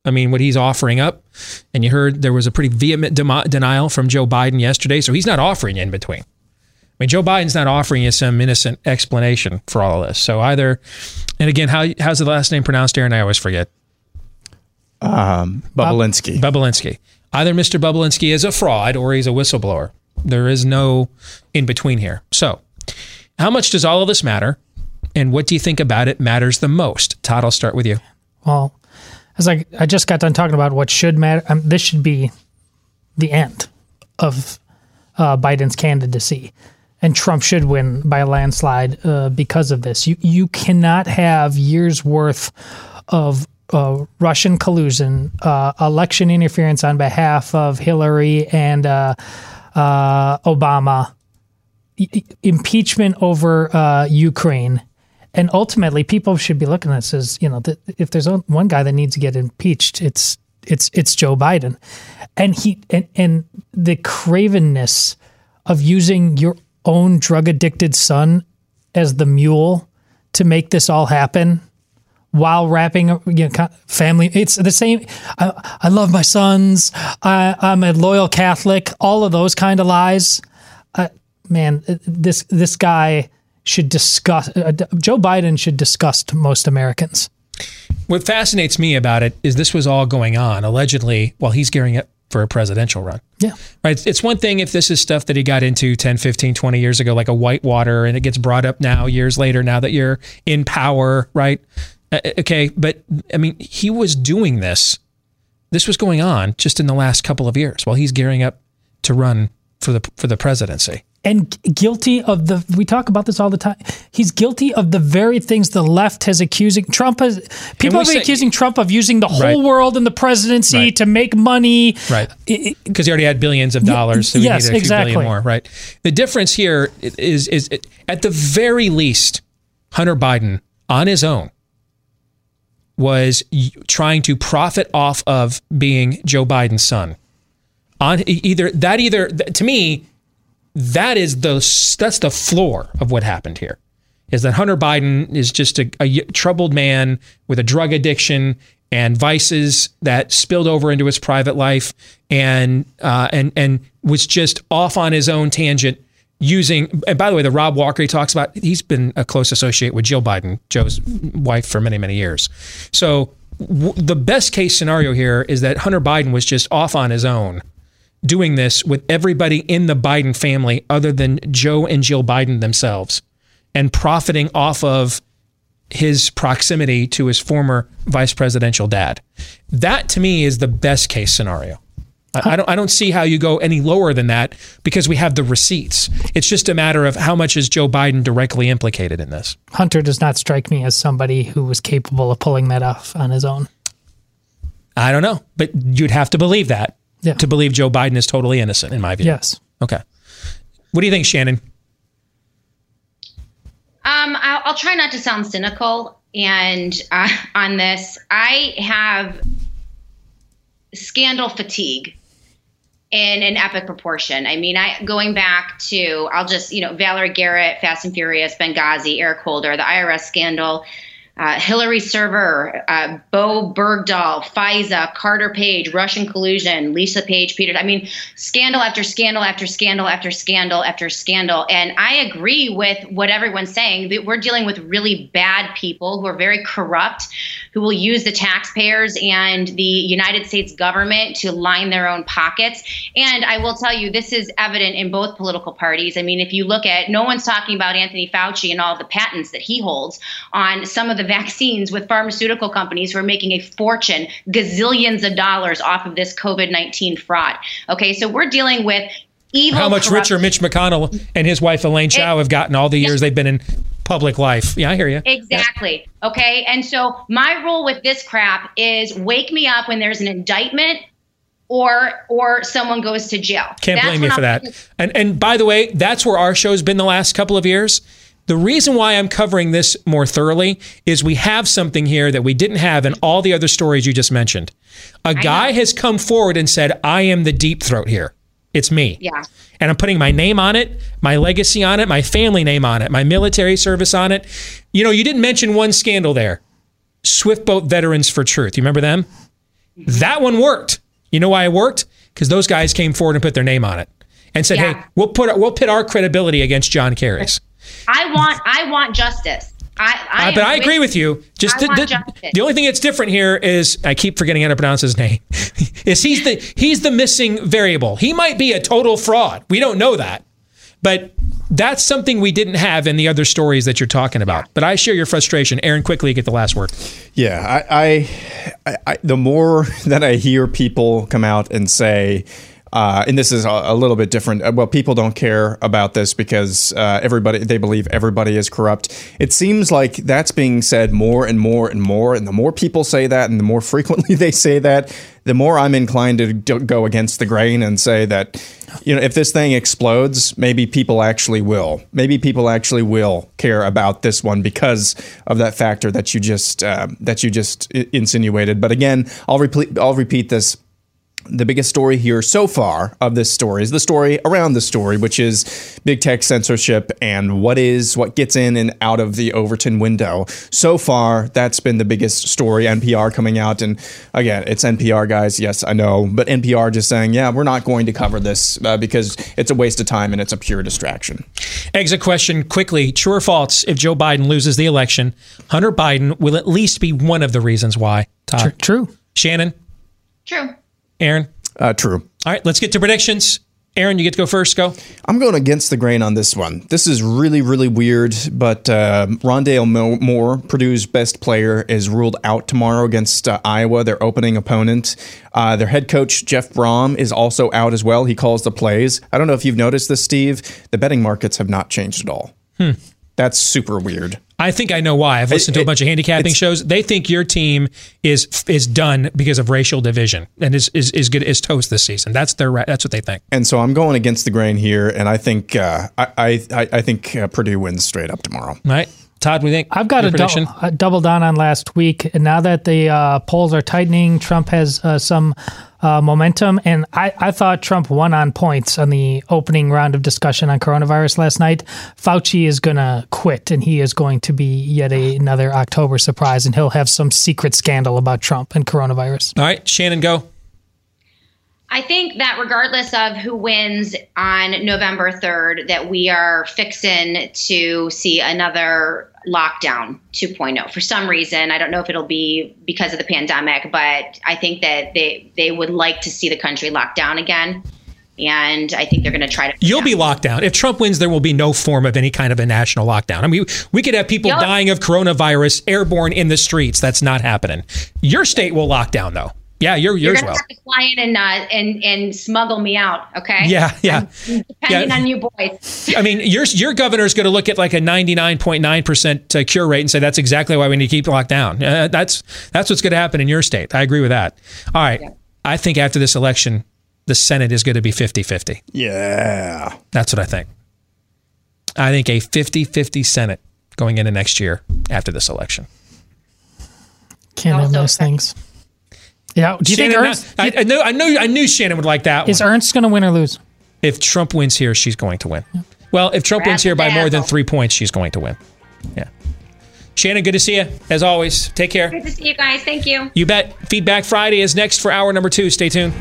I mean, what he's offering up, and you heard there was a pretty vehement dem- denial from Joe Biden yesterday. So he's not offering in between. I mean, Joe Biden's not offering you some innocent explanation for all of this. So either, and again, how how's the last name pronounced, Aaron? I always forget. Um, Bubelinsky. Bubelinsky. Either Mr. Bubelinsky is a fraud or he's a whistleblower. There is no in between here. So, how much does all of this matter? And what do you think about it matters the most? Todd, I'll start with you. Well, as I I just got done talking about what should matter. Um, this should be the end of uh, Biden's candidacy, and Trump should win by a landslide uh, because of this. You you cannot have years worth of uh, Russian collusion, uh, election interference on behalf of Hillary and uh, uh, Obama, I- impeachment over Ukraine, and ultimately, people should be looking at this as you know, th- if there's one guy that needs to get impeached, it's it's it's Joe Biden, and he and and the cravenness of using your own drug addicted son as the mule to make this all happen while wrapping you know, family. It's the same. I, I love my sons. I, I'm a loyal Catholic. All of those kind of lies. Uh, man, this this guy should disgust. Uh, Joe Biden should disgust most Americans. What fascinates me about it is this was all going on allegedly while he's gearing up for a presidential run. Yeah. Right. It's- It's one thing if this is stuff that he got into 10, 15, 20 years ago, like a whitewater, and it gets brought up now, years later, now that you're in power, right? Uh, Okay. But I mean, he was doing this. This was going on just in the last couple of years while he's gearing up to run for the for the presidency. And guilty of the we talk about this all the time he's guilty of the very things the left has accusing trump has people have been say- accusing trump of using the whole Right. world and the presidency Right. to make money Right. Because he already had billions of dollars, so yes, needed a few exactly. billion more. Right. The difference here is is at the very least, Hunter Biden on his own was trying to profit off of being Joe Biden's son. On either that either to me, that is the that's the floor of what happened here. Is that Hunter Biden is just a troubled man with a drug addiction and vices that spilled over into his private life, and uh, and and was just off on his own tangent using. And by the way, the Rob Walker he talks about, he's been a close associate with Jill Biden, Joe's wife, for many many years. So w- the best case scenario here is that Hunter Biden was just off on his own doing this with everybody in the Biden family other than Joe and Jill Biden themselves and profiting off of his proximity to his former vice presidential dad. That to me is the best case scenario. I, I don't I don't see how you go any lower than that because we have the receipts. It's just a matter of how much is Joe Biden directly implicated in this. hunter does not strike me as somebody who was capable of pulling that off on his own I don't know, but you'd have to believe that to believe Joe Biden is totally innocent in my view. Yes. Okay. What do you think, Shannon? Um, I'll, I'll try not to sound cynical and uh, on this. I have scandal fatigue in an epic proportion. I mean, I going back to I'll just you know Valerie Jarrett, Fast and Furious, Benghazi, Eric Holder, the IRS scandal. Uh, Hillary Server, uh, Bowe Bergdahl, FISA, Carter Page, Russian collusion, Lisa Page, Peter. I mean, scandal after scandal after scandal after scandal after scandal. And I agree with what everyone's saying that we're dealing with really bad people who are very corrupt, who will use the taxpayers and the United States government to line their own pockets. And I will tell you, this is evident in both political parties. I mean, if you look at, no one's talking about Anthony Fauci and all the patents that he holds on some of the vaccines with pharmaceutical companies who are making a fortune, gazillions of dollars off of this COVID 19 fraud. Okay, so we're dealing with evil. How much corrupt- richer Mitch McConnell and his wife Elaine Chao have gotten all the years they've been in public life. Yeah, I hear you. Exactly. Okay. And so my rule with this crap is wake me up when there's an indictment or or someone goes to jail. Can't That's blame you for I'll- that. And and by the way, that's where our show's been the last couple of years. The reason why I'm covering this more thoroughly is we have something here that we didn't have in all the other stories you just mentioned. A guy has come forward and said, "I am the deep throat here. It's me." Yeah. and I'm putting my name on it, my legacy on it, my family name on it, my military service on it. You know, you didn't mention one scandal there. Swift Boat Veterans for Truth. You remember them? Mm-hmm. That one worked. You know why it worked? Because those guys came forward and put their name on it and said, Yeah. "Hey, we'll put we'll pit our credibility against John Kerry's." I want I want justice. I, I Uh, but I agree with you. Just the, the, the only thing that's different here is I keep forgetting how to pronounce his name. is he's the he's the missing variable. He might be a total fraud. We don't know that, but that's something we didn't have in the other stories that you're talking about. But I share your frustration. Aaron, quickly get the last word. Yeah, I, I, I, I the more that I hear people come out and say, uh, and this is a, a little bit different. uh, Well, people don't care about this because uh, everybody they believe everybody is corrupt. It seems like that's being said more and more and more, and the more people say that, and the more frequently they say that, the more I'm inclined to do- go against the grain and say that, you know, if this thing explodes, maybe people actually will. Maybe people actually will care about this one because of that factor that you just uh, that you just i- insinuated. But again, I'll repeat I'll repeat this the biggest story here so far of this story is the story around the story, which is big tech censorship and what is what gets in and out of the Overton window. So far, that's been the biggest story. NPR coming out, and again, it's NPR guys. Yes, I know, but NPR just saying, yeah, we're not going to cover this uh, because it's a waste of time and it's a pure distraction. Exit question quickly: True or false? If Joe Biden loses the election, Hunter Biden will at least be one of the reasons why. Todd. True. Shannon. True. Aaron. Uh, true. All right, let's get to predictions. Aaron, you get to go first. Go. I'm going against the grain on this one. This is really, really weird, but uh, Rondale Moore, Purdue's best player, is ruled out tomorrow against uh, Iowa, their opening opponent. Uh, their head coach, Jeff Brohm, is also out as well. He calls the plays. I don't know if you've noticed this, Steve. The betting markets have not changed at all. Hmm. That's super weird. I think I know why. I've listened to a bunch of handicapping shows. They think your team is is done because of racial division and is is, is good is toast this season. That's their ra- that's what they think. And so I'm going against the grain here, and I think uh, I, I I think uh, Purdue wins straight up tomorrow. All right, Todd, we think I've got your a, prediction. dou- a double down on last week. And now that the uh, polls are tightening, Trump has uh, some uh, momentum. And I, I thought Trump won on points on the opening round of discussion on coronavirus last night. Fauci is going to quit, and he is going to be yet a, another October surprise, and he'll have some secret scandal about Trump and coronavirus. All right, Shannon, go. I think that regardless of who wins on November 3rd, that we are fixing to see another lockdown 2.0 for some reason. I don't know if it'll be because of the pandemic, but I think that they they would like to see the country locked down again. And I think they're going to try to. You'll be locked down. If Trump wins, there will be no form of any kind of a national lockdown. I mean, we could have people Yep. dying of coronavirus airborne in the streets. That's not happening. Your state will lock down, though. Yeah, your You're yours going to will. have to fly in and, uh, and and smuggle me out, okay? Yeah, yeah. Depending Yeah. on you boys. I mean, your your governor is going to look at like a ninety nine point nine percent uh, cure rate and say that's exactly why we need to keep locked down. Uh, that's that's what's going to happen in your state. I agree with that. All right, I think after this election, the Senate is going to be 50-50. Yeah, that's what I think. I think a 50-50 Senate going into next year after this election. Can't have those things. Yeah. Do you Shannon, think Ernst, I, I know I know. I knew Shannon would like that. is one. Ernst going to win or lose? If Trump wins here, she's going to win. Well, if Trump wins here by more than three points, she's going to win. Yeah. Shannon, good to see you as always. Take care. Good to see you guys. Thank you. You bet. Feedback Friday is next for hour number two. Stay tuned.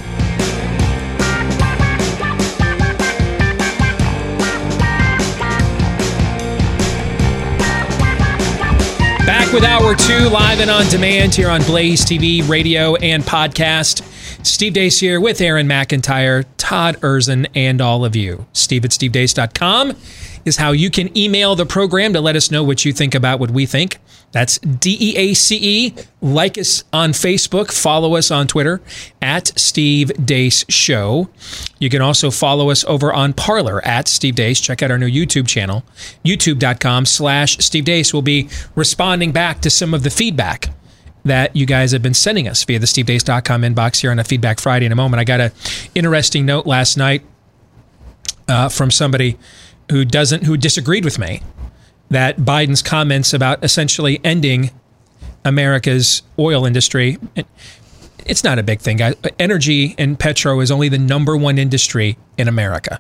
Back with hour two, live and on demand here on Blaze TV, radio, and podcast. Steve Deace here with Aaron McIntyre, Todd Erzen, and all of you. Steve at stevedeace.com is how you can email the program to let us know what you think about what we think. That's D E A C E. Like us on Facebook, follow us on Twitter at Steve Deace Show. You can also follow us over on Parler at Steve Deace. Check out our new YouTube channel, youtube.com slash Steve Deace. We'll be responding back to some of the feedback that you guys have been sending us via the stevedeace.com inbox here on a Feedback Friday in a moment. I got an interesting note last night uh, from somebody who doesn't who disagreed with me that Biden's comments about essentially ending America's oil industry it's not a big thing. Guys energy and petro is only the number one industry in America.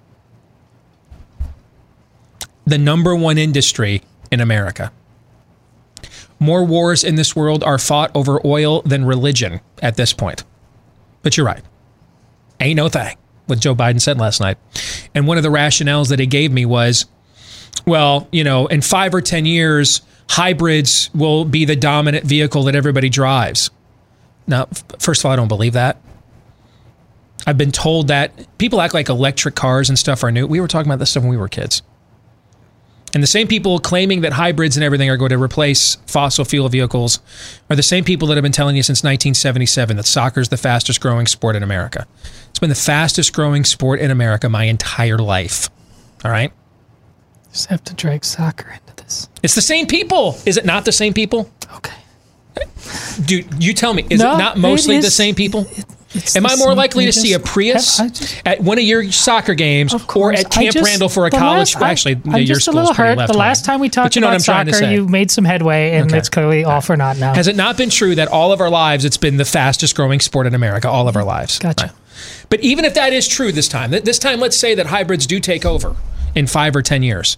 The number one industry in America. More wars in this world are fought over oil than religion at this point. But you're right. Ain't no thing what Joe Biden said last night. And one of the rationales that he gave me was, well, you know, in five or 10 years, hybrids will be the dominant vehicle that everybody drives. Now, first of all, I don't believe that. I've been told that people act like electric cars and stuff are new. We were talking about this stuff when we were kids. And the same people claiming that hybrids and everything are going to replace fossil fuel vehicles are the same people that have been telling you since 1977 that soccer is the fastest growing sport in America. It's been the fastest growing sport in America my entire life. All right? Just have to drag soccer into this. It's the same people. Is it not the same people? Okay. Dude, you tell me, is No, it not mostly it the same people? It's Am I more likely to see a Prius I just- at one of your soccer games or at Camp just- Randall for a college? last- I- actually, I'm your just a school's little hurt. The last time we talked you know about soccer, you made some headway, and Okay. it's clearly all for naught now. Has it not been true that all of our lives it's been the fastest growing sport in America, all of our lives? Gotcha. But even if that is true this time, this time let's say that hybrids do take over in five or 10 years.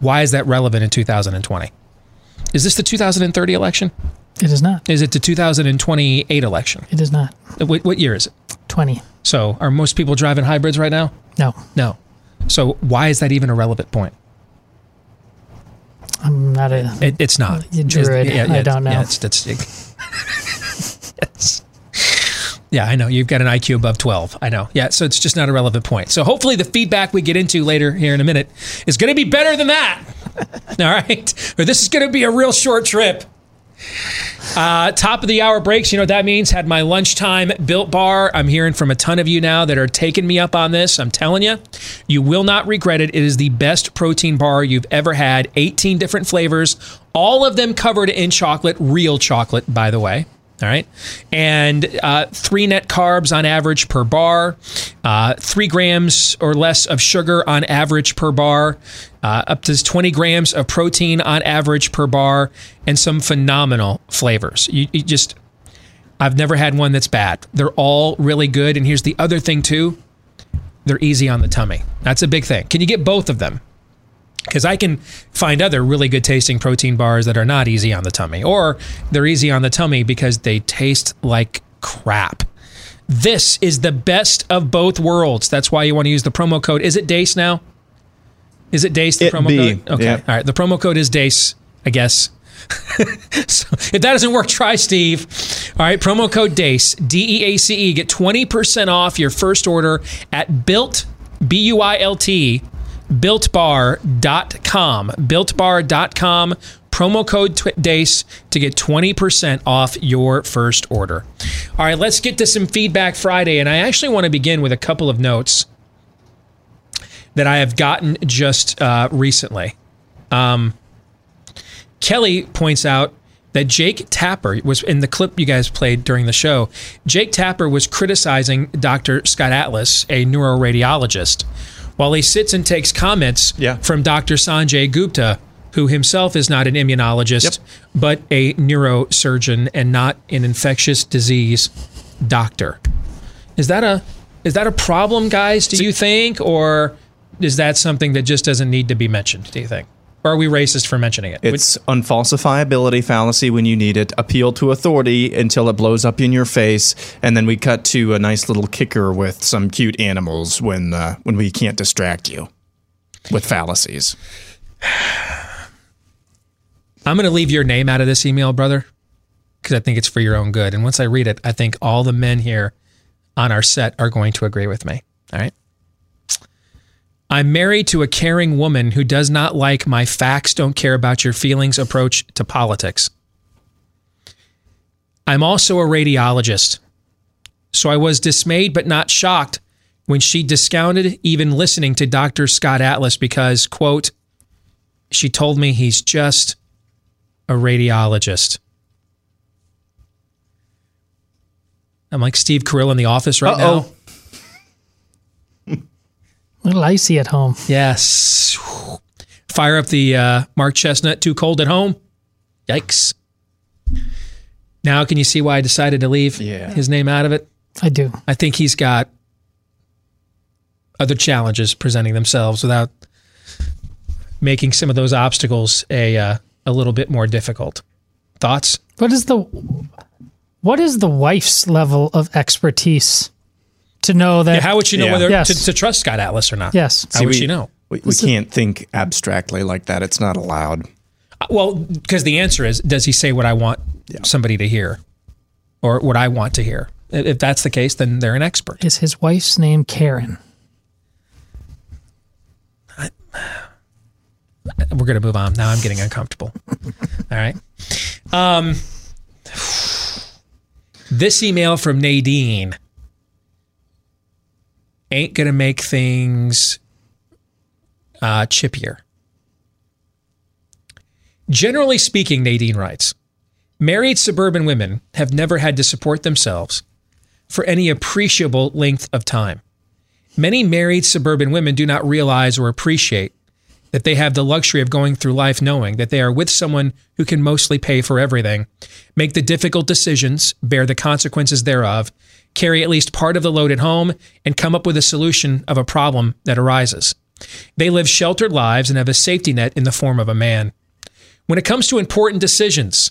Why is that relevant in 2020? Is this the 2030 election? It is not. Is it the 2028 election? It is not. What, what year is it? 20. So are most people driving hybrids right now? No. No. So why is that even a relevant point? I'm not a. It, it's not. Druid. I don't know. Yeah, it's, it's, it- yes. Yeah, I know. You've got an IQ above 12. I know. Yeah, so it's just not a relevant point. So hopefully the feedback we get into later here in a minute is going to be better than that. All right? Or this is going to be a real short trip. Uh, top of the hour breaks, you know what that means? Had my lunchtime built bar. I'm hearing from a ton of you now that are taking me up on this. I'm telling you, you will not regret it. It is the best protein bar you've ever had. 18 different flavors, all of them covered in chocolate, real chocolate, by the way. All right. And uh, three net carbs on average per bar, uh, three grams or less of sugar on average per bar, uh, up to 20 grams of protein on average per bar, and some phenomenal flavors. You, you just, I've never had one that's bad. They're all really good. And here's the other thing, too they're easy on the tummy. That's a big thing. Can you get both of them? Because I can find other really good tasting protein bars that are not easy on the tummy, or they're easy on the tummy because they taste like crap. This is the best of both worlds. That's why you want to use the promo code. Is it DEACE now? Is it DEACE the It promo be, code? Okay. yeah. All right. The promo code is DEACE, I guess. so if that doesn't work, try Steve. All right, promo code DEACE, D E A C E. Get 20% off your first order at built, B U I L T, builtbar.com. Builtbar.com. Promo code DEACE to get 20% off your first order. All right, let's get to some feedback Friday. And I actually want to begin with a couple of notes that I have gotten just uh, recently. Um, Kelly points out that Jake Tapper was in the clip you guys played during the show. Jake Tapper was criticizing Dr. Scott Atlas, a neuroradiologist, while he sits and takes comments from Dr. Sanjay Gupta, who himself is not an immunologist, but a neurosurgeon and not an infectious disease doctor. Is that a is that a problem, guys? Do you think, or is that something that just doesn't need to be mentioned? Do you think, are we racist for mentioning it? It's unfalsifiability fallacy when you need it. Appeal to authority until it blows up in your face, and then we cut to a nice little kicker with some cute animals when uh, when we can't distract you with fallacies. I'm going to leave your name out of this email, brother, because I think it's for your own good. And once I read it, I think all the men here on our set are going to agree with me. All right. I'm married to a caring woman who does not like my facts don't care about your feelings approach to politics. I'm also a radiologist. So I was dismayed but not shocked when she discounted even listening to Dr. Scott Atlas because, quote, she told me he's just a radiologist. I'm like Steve Carell in the office right Uh-oh. now. A little icy at home. Yes. Fire up the uh, Mark Chesnutt, too cold at home. Yikes. Now, can you see why I decided to leave his name out of it? I do. I think he's got other challenges presenting themselves without making some of those obstacles a uh, a little bit more difficult. Thoughts? What is the what is the wife's level of expertise to know that? Yeah, how would she know Yeah. whether Yes. to, to trust Scott Atlas or not? Yes. How See, would we- she know? We, we can't think abstractly like that. It's not allowed. Uh, Well, because the answer is, does he say what I want somebody to hear, or what I want to hear? If that's the case, then they're an expert. Is his wife's name Karen? We're gonna move on. Now I'm getting uncomfortable. All right. Um, this email from Nadine ain't gonna make things uh, chippier. Generally speaking, Nadine writes, married suburban women have never had to support themselves for any appreciable length of time. Many married suburban women do not realize or appreciate that they have the luxury of going through life knowing that they are with someone who can mostly pay for everything, make the difficult decisions, bear the consequences thereof, carry at least part of the load at home, and come up with a solution of a problem that arises. They live sheltered lives and have a safety net in the form of a man. When it comes to important decisions,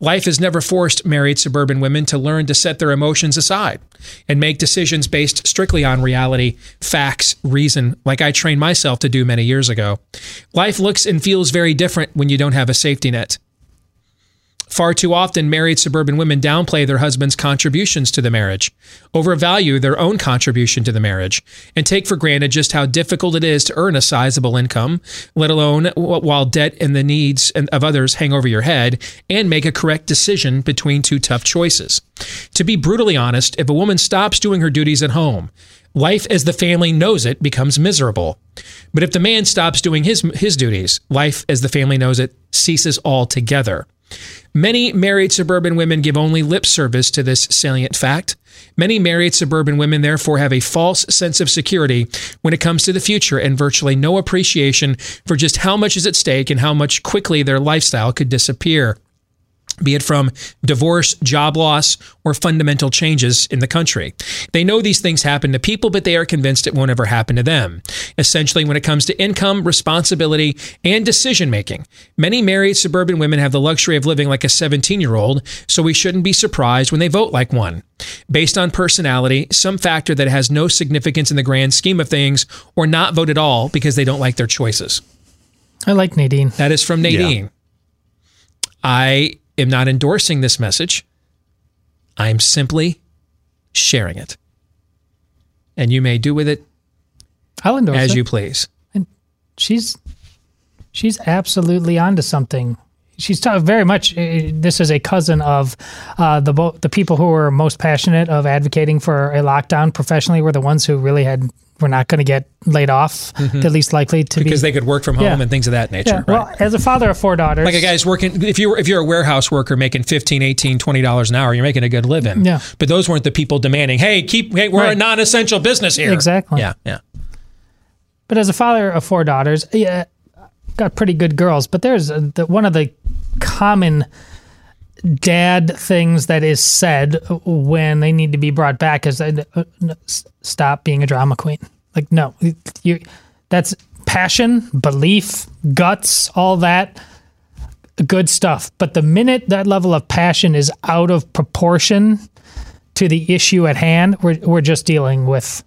life has never forced married suburban women to learn to set their emotions aside and make decisions based strictly on reality, facts, reason, like I trained myself to do many years ago. Life looks and feels very different when you don't have a safety net. Far too often, married suburban women downplay their husband's contributions to the marriage, overvalue their own contribution to the marriage, and take for granted just how difficult it is to earn a sizable income, let alone while debt and the needs of others hang over your head, and make a correct decision between two tough choices. To be brutally honest, if a woman stops doing her duties at home, life as the family knows it becomes miserable. But if the man stops doing his, his duties, life as the family knows it ceases altogether. Many married suburban women give only lip service to this salient fact. Many married suburban women therefore have a false sense of security when it comes to the future and virtually no appreciation for just how much is at stake and how much quickly their lifestyle could disappear be it from divorce, job loss, or fundamental changes in the country. They know these things happen to people, but they are convinced it won't ever happen to them. Essentially, when it comes to income, responsibility, and decision making, many married suburban women have the luxury of living like a 17 year old, so we shouldn't be surprised when they vote like one. Based on personality, some factor that has no significance in the grand scheme of things, or not vote at all because they don't like their choices. I like Nadine. That is from Nadine. Yeah. I am not endorsing this message. I'm simply sharing it. And you may do with it I'll endorse as it. you please. And she's she's absolutely onto something. She's very much. Uh, this is a cousin of uh, the the people who were most passionate of advocating for a lockdown professionally. Were the ones who really had were not going to get laid off, mm-hmm. the least likely to because be, they could work from home yeah. and things of that nature. Yeah. Right? Well, as a father of four daughters, like a guy's working, if you're if you're a warehouse worker making 15, 18, 20 dollars an hour, you're making a good living. Yeah. But those weren't the people demanding, "Hey, keep hey, we're right. a non-essential business here." Exactly. Yeah, yeah. But as a father of four daughters, yeah, got pretty good girls. But there's a, the, one of the common dad things that is said when they need to be brought back is uh, stop being a drama queen. Like no, you that's passion, belief, guts, all that good stuff. But the minute that level of passion is out of proportion to the issue at hand, we're we're just dealing with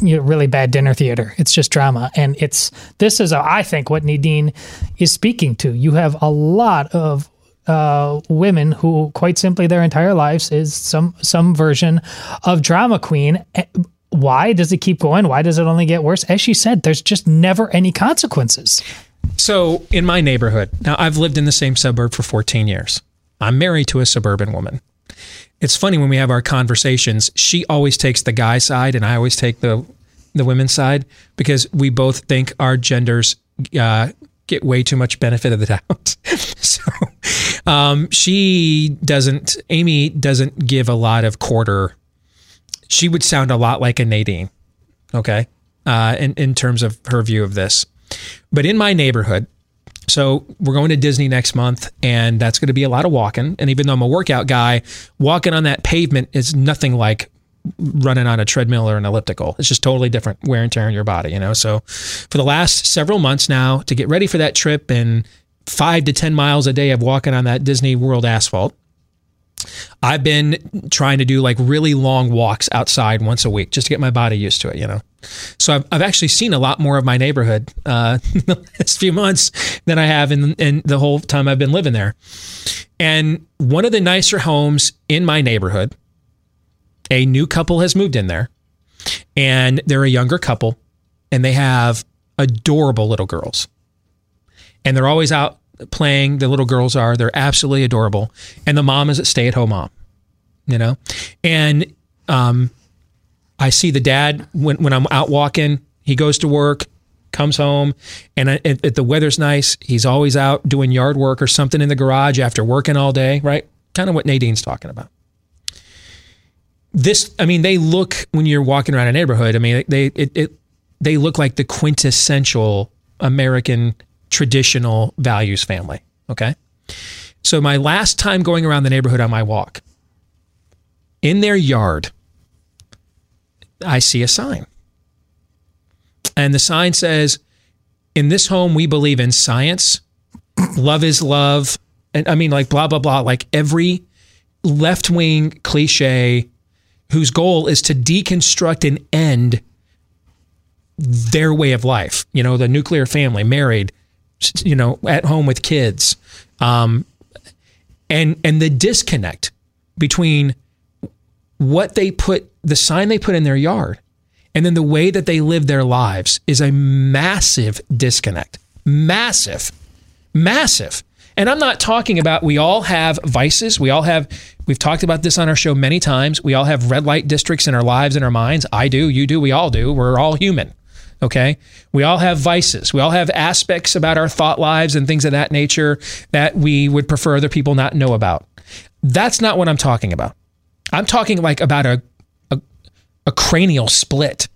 you know, really bad dinner theater. It's just drama, and it's this is a, I think what Nadine is speaking to. You have a lot of uh, women who, quite simply, their entire lives is some some version of drama queen. Why does it keep going? Why does it only get worse? As she said, there's just never any consequences. So, in my neighborhood, now I've lived in the same suburb for 14 years. I'm married to a suburban woman it's funny when we have our conversations, she always takes the guy side and I always take the the women's side because we both think our genders uh, get way too much benefit of the doubt. so um, she doesn't, Amy doesn't give a lot of quarter. She would sound a lot like a Nadine, okay, uh, in, in terms of her view of this. But in my neighborhood, so we're going to Disney next month, and that's going to be a lot of walking. And even though I'm a workout guy, walking on that pavement is nothing like running on a treadmill or an elliptical. It's just totally different wear and tear on your body, you know. So for the last several months now, to get ready for that trip and five to ten miles a day of walking on that Disney World asphalt, I've been trying to do like really long walks outside once a week just to get my body used to it, you know. So I've, I've actually seen a lot more of my neighborhood uh, in the last few months than I have in, in the whole time I've been living there. And one of the nicer homes in my neighborhood, a new couple has moved in there, and they're a younger couple, and they have adorable little girls. And they're always out playing. The little girls are. They're absolutely adorable. And the mom is a stay at home mom, you know? And um, I see the dad when, when I'm out walking, he goes to work, comes home, and if, if the weather's nice, he's always out doing yard work or something in the garage after working all day, right? Kind of what Nadine's talking about. This, I mean, they look when you're walking around a neighborhood. I mean, they it, it they look like the quintessential American traditional values family. Okay, so my last time going around the neighborhood on my walk, in their yard, I see a sign. And the sign says, In this home, we believe in science, love is love. And I mean, like, blah, blah, blah. Like every left wing cliche whose goal is to deconstruct and end their way of life. You know, the nuclear family, married, you know, at home with kids. Um, and and the disconnect between what they put the sign they put in their yard and then the way that they live their lives is a massive disconnect massive massive and i'm not talking about we all have vices. We all have we've talked about this on our show many times. We all have red light districts in our lives and our minds. I do you do we all do. We're all human okay? We all have vices. We all have aspects about our thought lives and things of that nature that we would prefer other people not know about. That's not what i'm talking about. I'm talking like about a a, a cranial split.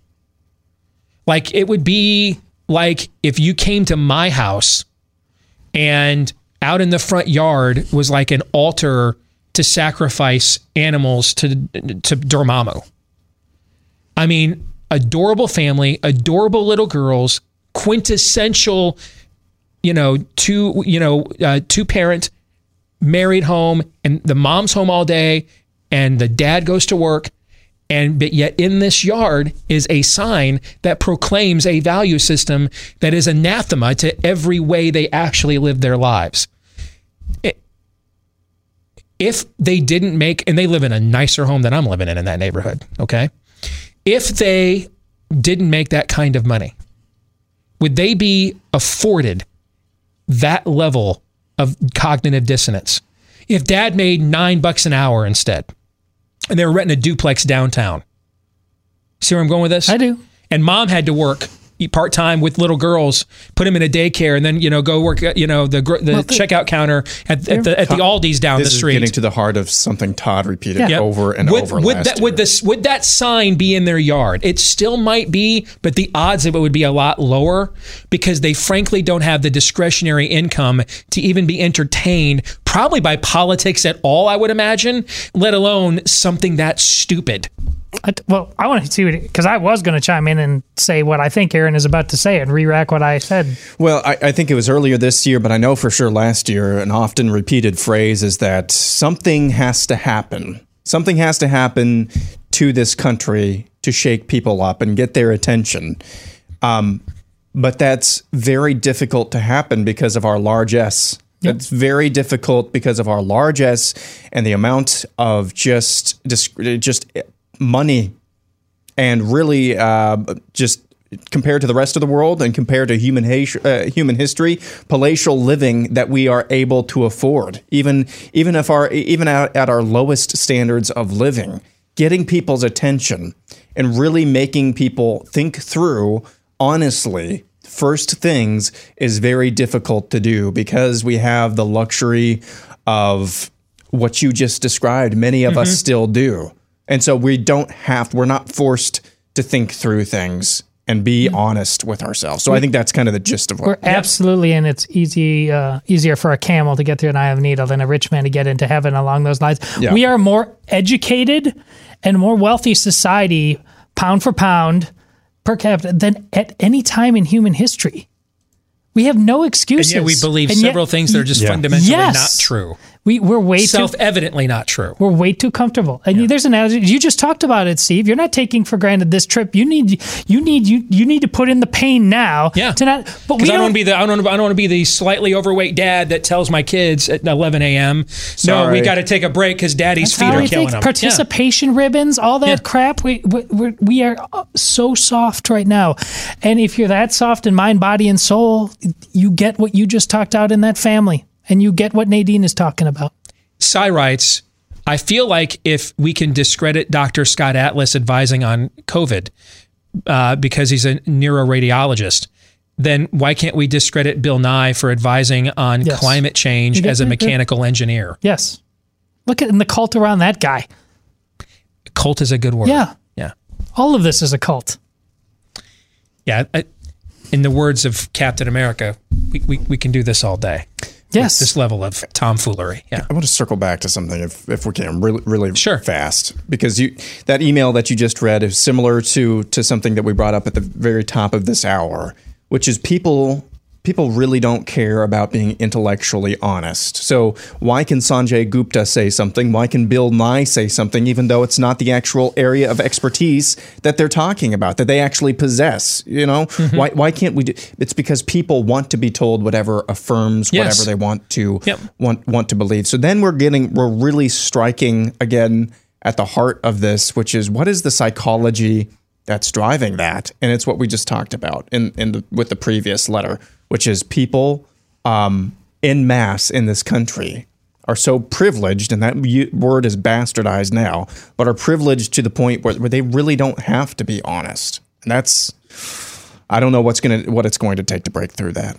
Like it would be like if you came to my house and out in the front yard was like an altar to sacrifice animals to to Dormammu. I mean, adorable family, adorable little girls, quintessential, you know, two you know uh, two parent married home, and the mom's home all day, and the dad goes to work. And but yet in this yard is a sign that proclaims a value system that is anathema to every way they actually live their lives. It- if they didn't make and they live in a nicer home than I'm living in in that neighborhood, okay? If they didn't make that kind of money, would they be afforded that level of cognitive dissonance? If dad made 9 bucks an hour instead, and they were renting a duplex downtown. See where I'm going with this? I do. And mom had to work part time with little girls, put them in a daycare, and then you know go work you know the the Well, checkout counter at, at the at the Aldi's down this the is street. getting to the heart of something Todd repeated Yep. over and would, over would last that year. would this would that sign be in their yard? It still might be, but the odds of it would be a lot lower because they frankly don't have the discretionary income to even be entertained, probably by politics at all. I would imagine, let alone something that stupid. I, well, I want to see what because I was going to chime in and say what I think Aaron is about to say and re-rack what I said. Well, I, I think it was earlier this year, but I know for sure last year, an often repeated phrase is that something has to happen. Something has to happen to this country to shake people up and get their attention. Um, but that's very difficult to happen because of our large S. That's very difficult because of our large S and the amount of just, just money and really uh, just compared to the rest of the world and compared to human his- uh, human history, palatial living that we are able to afford, even even if our even at, at our lowest standards of living, getting people's attention and really making people think through honestly first things is very difficult to do because we have the luxury of what you just described many of us Mhm. still do and so we don't have we're not forced to think through things and be honest with ourselves so i think that's kind of the gist of what We're what absolutely, and it's easy uh, easier for a camel to get through an eye of a needle than a rich man to get into heaven. Along those lines, Yeah. we are more educated and more wealthy society, pound for pound, per capita, than at any time in human history. We have no And excuses. yet we believe And yet- several things that are just Yeah. fundamentally Yes. not true. We, we're way too Self-evidently not true. We're way too comfortable. And there's an analogy. You just talked about it, Steve. You're not taking for granted this trip. You need you need you you need to put in the pain now. Yeah. To not. But we Because I don't don't want to be the I don't I don't want to be the slightly overweight dad that tells my kids at 11 a.m. No, we got to take a break because daddy's That's feet are killing think. him. Participation ribbons, all that crap. We, we we're, we are uh, so soft right now, and if you're that soft in mind, body, and soul, you get what you just talked out in that family, and you get what Nadine is talking about. Cy writes, I feel like if we can discredit Dr. Scott Atlas advising on COVID uh, because he's a neuroradiologist, then why can't we discredit Bill Nye for advising on Yes. climate change as a mechanical engineer? Yes. Look at in the cult around that guy. Cult is a good word. Yeah. Yeah. All of this is a cult. Yeah. I, in the words of Captain America, we, we, we can do this all day. Yes. This level of tomfoolery. Yeah. I want to circle back to something if, if we can really really sure. fast because you that email that you just read is similar to to something that we brought up at the very top of this hour, which is people people really don't care about being intellectually honest. So why can Sanjay Gupta say something? Why can Bill Nye say something, even though it's not the actual area of expertise that they're talking about, that they actually possess? You know, mm-hmm. why why can't we? Do, it's because people want to be told whatever affirms yes. whatever they want to yep. want want to believe. So then we're getting we're really striking again at the heart of this, which is what is the psychology that's driving that, and it's what we just talked about in in the, with the previous letter which is people um, in mass in this country are so privileged, and that word is bastardized now, but are privileged to the point where, where they really don't have to be honest. And that's, I don't know what's gonna what it's going to take to break through that.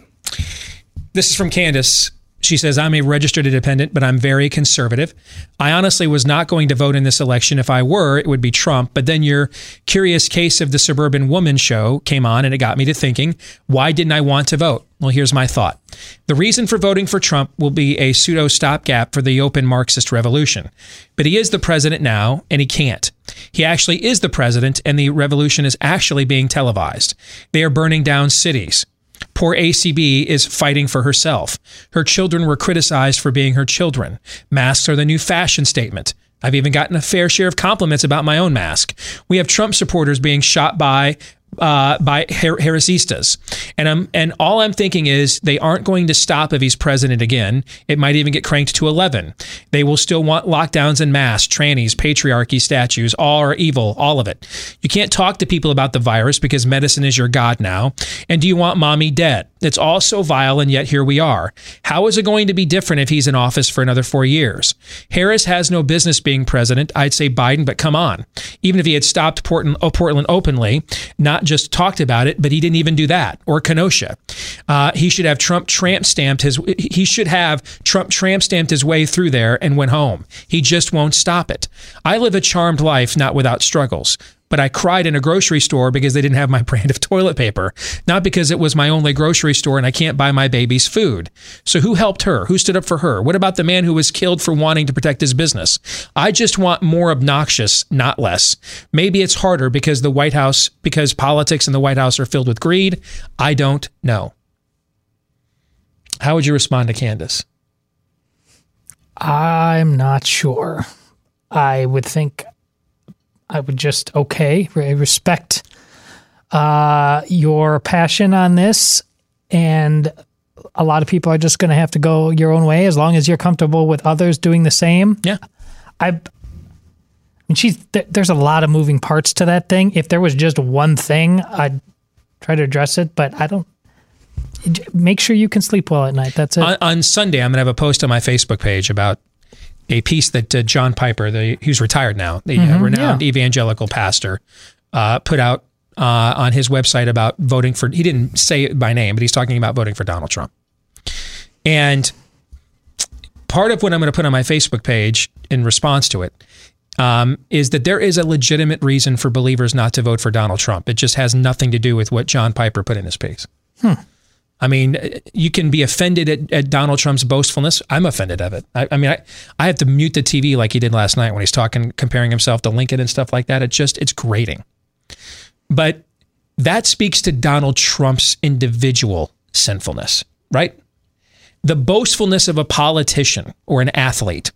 This is from Candace. She says, I'm a registered independent, but I'm very conservative. I honestly was not going to vote in this election. If I were, it would be Trump. But then your curious case of the suburban woman show came on and it got me to thinking, why didn't I want to vote? Well, here's my thought. The reason for voting for Trump will be a pseudo stopgap for the open Marxist revolution. But he is the president now, and he can't. He actually is the president, and the revolution is actually being televised. They are burning down cities. Poor ACB is fighting for herself. Her children were criticized for being her children. Masks are the new fashion statement. I've even gotten a fair share of compliments about my own mask. We have Trump supporters being shot by uh, by her- heresiistas. And I'm and all I'm thinking is they aren't going to stop if he's president again. It might even get cranked to 11. They will still want lockdowns and masks, trannies, patriarchy, statues. All are evil, all of it. You can't talk to people about the virus because medicine is your god now. And do you want mommy dead? It's all so vile, and yet here we are. How is it going to be different if he's in office for another four years? Harris has no business being president. I'd say Biden, but come on. Even if he had stopped Portland, oh, Portland openly, not just talked about it, but he didn't even do that. Or Kenosha. Uh, he should have Trump tramp stamped his. He should have Trump tramp stamped his way through there and went home. He just won't stop it. I live a charmed life, not without struggles but I cried in a grocery store because they didn't have my brand of toilet paper, not because it was my only grocery store and I can't buy my baby's food. So who helped her? Who stood up for her? What about the man who was killed for wanting to protect his business? I just want more obnoxious, not less. Maybe it's harder because the White House, because politics in the White House are filled with greed. I don't know. How would you respond to Candace? I'm not sure. I would think I would just okay, respect uh, your passion on this, and a lot of people are just going to have to go your own way as long as you're comfortable with others doing the same. Yeah, I. I mean, she's th- there's a lot of moving parts to that thing. If there was just one thing, I'd try to address it, but I don't. Make sure you can sleep well at night. That's it. On, on Sunday, I'm going to have a post on my Facebook page about a piece that uh, John Piper, the, who's retired now, the uh, mm-hmm, renowned yeah. evangelical pastor, uh, put out uh, on his website about voting for. He didn't say it by name, but he's talking about voting for Donald Trump. And part of what I'm going to put on my Facebook page in response to it um, is that there is a legitimate reason for believers not to vote for Donald Trump. It just has nothing to do with what John Piper put in his piece. Hmm. I mean, you can be offended at, at Donald Trump's boastfulness. I'm offended of it. I, I, mean, I, I have to mute the TV like he did last night when he's talking, comparing himself to Lincoln and stuff like that. It just, it's grating. But that speaks to Donald Trump's individual sinfulness, right? The boastfulness of a politician or an athlete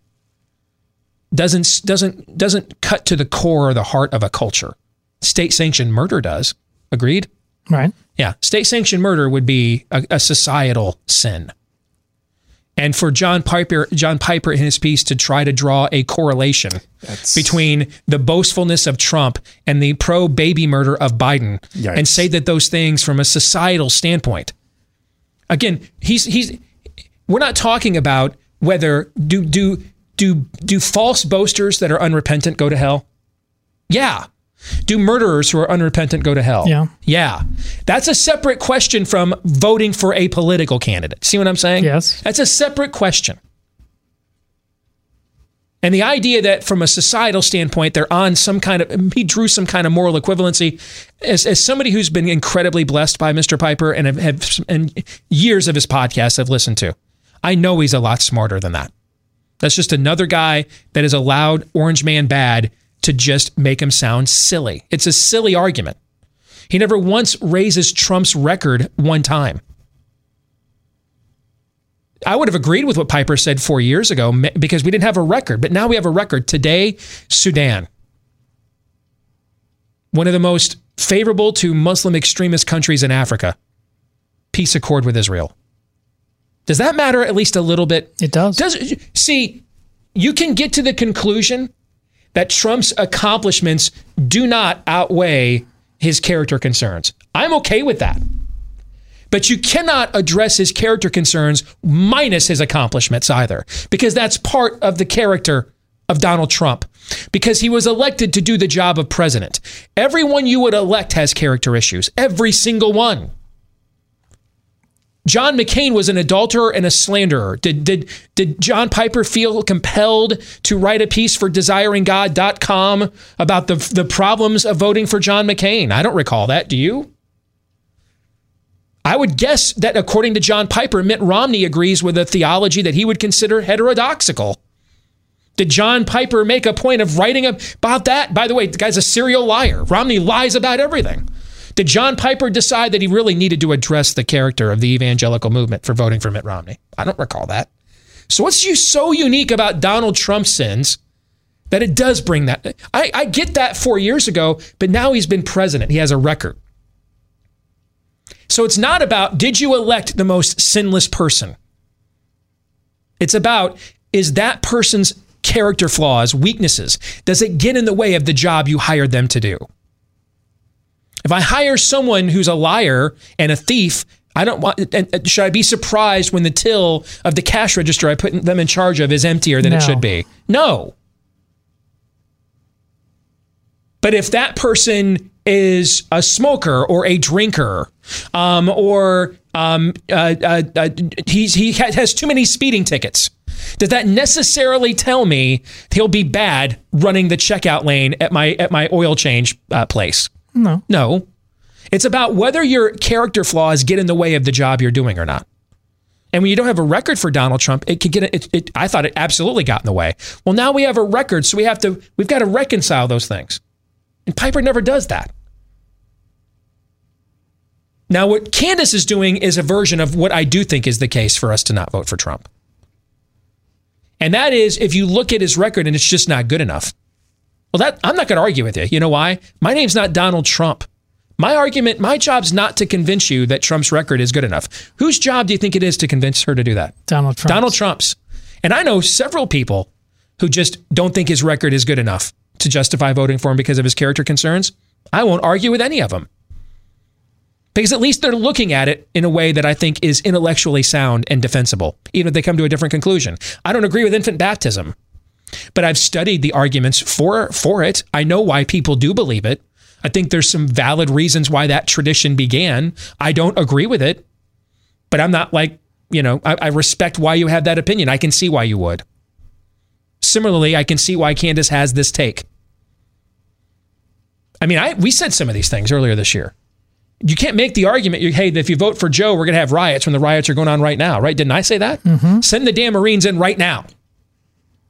doesn't doesn't doesn't cut to the core or the heart of a culture. State sanctioned murder does. Agreed? Right. Yeah. State sanctioned murder would be a, a, societal sin. And for John Piper, John Piper in his piece to try to draw a correlation That's... between the boastfulness of Trump and the pro baby murder of Biden Yikes. and say that those things from a societal standpoint. Again, he's he's we're not talking about whether do do do do false boasters that are unrepentant go to hell? Yeah. Do murderers who are unrepentant go to hell? Yeah. Yeah. That's a separate question from voting for a political candidate. See what I'm saying? Yes. That's a separate question. And the idea that from a societal standpoint, they're on some kind of, he drew some kind of moral equivalency. As, as somebody who's been incredibly blessed by Mr. Piper and have, have and years of his podcast I've listened to, I know he's a lot smarter than that. That's just another guy that has allowed Orange Man Bad to just make him sound silly. It's a silly argument. He never once raises Trump's record one time. I would have agreed with what Piper said four years ago because we didn't have a record, but now we have a record. Today, Sudan, one of the most favorable to Muslim extremist countries in Africa, peace accord with Israel. Does that matter at least a little bit? It does. Does see, you can get to the conclusion that Trump's accomplishments do not outweigh his character concerns. I'm okay with that. But you cannot address his character concerns minus his accomplishments either, because that's part of the character of Donald Trump, because he was elected to do the job of president. Everyone you would elect has character issues, every single one. John McCain was an adulterer and a slanderer. Did, did, did John Piper feel compelled to write a piece for desiringgod.com about the, the problems of voting for John McCain? I don't recall that. Do you? I would guess that according to John Piper, Mitt Romney agrees with a theology that he would consider heterodoxical. Did John Piper make a point of writing about that? By the way, the guy's a serial liar. Romney lies about everything. Did John Piper decide that he really needed to address the character of the evangelical movement for voting for Mitt Romney? I don't recall that. So what's so unique about Donald Trump's sins that it does bring that? I, I get that four years ago, but now he's been president. He has a record. So it's not about did you elect the most sinless person? It's about is that person's character flaws, weaknesses, does it get in the way of the job you hired them to do? If I hire someone who's a liar and a thief, I don't want. And should I be surprised when the till of the cash register I put them in charge of is emptier than No. it should be? No. But if that person is a smoker or a drinker, um, or um, uh, uh, uh, he's, he has too many speeding tickets, does that necessarily tell me he'll be bad running the checkout lane at my at my oil change uh, place? No. No. It's about whether your character flaws get in the way of the job you're doing or not. And when you don't have a record for Donald Trump, it could get it, it. I thought it absolutely got in the way. Well, now we have a record, so we have to. We've got to reconcile those things. And Piper never does that. Now, what Candace is doing is a version of what I do think is the case for us to not vote for Trump. And that is if you look at his record and it's just not good enough. Well, that I'm not going to argue with you. You know why? My name's not Donald Trump. My argument, my job's not to convince you that Trump's record is good enough. Whose job do you think it is to convince her to do that? Donald Trump. Donald Trump's. And I know several people who just don't think his record is good enough to justify voting for him because of his character concerns. I won't argue with any of them. Because at least they're looking at it in a way that I think is intellectually sound and defensible, even if they come to a different conclusion. I don't agree with infant baptism, but I've studied the arguments for for it. I know why people do believe it. I think there's some valid reasons why that tradition began. I don't agree with it, but I'm not like, you know, I, I respect why you have that opinion. I can see why you would. Similarly, I can see why Candace has this take. I mean, I we said some of these things earlier this year. You can't make the argument, hey, if you vote for Joe, we're going to have riots when the riots are going on right now, right? Didn't I say that? Mm-hmm. Send the damn Marines in right now.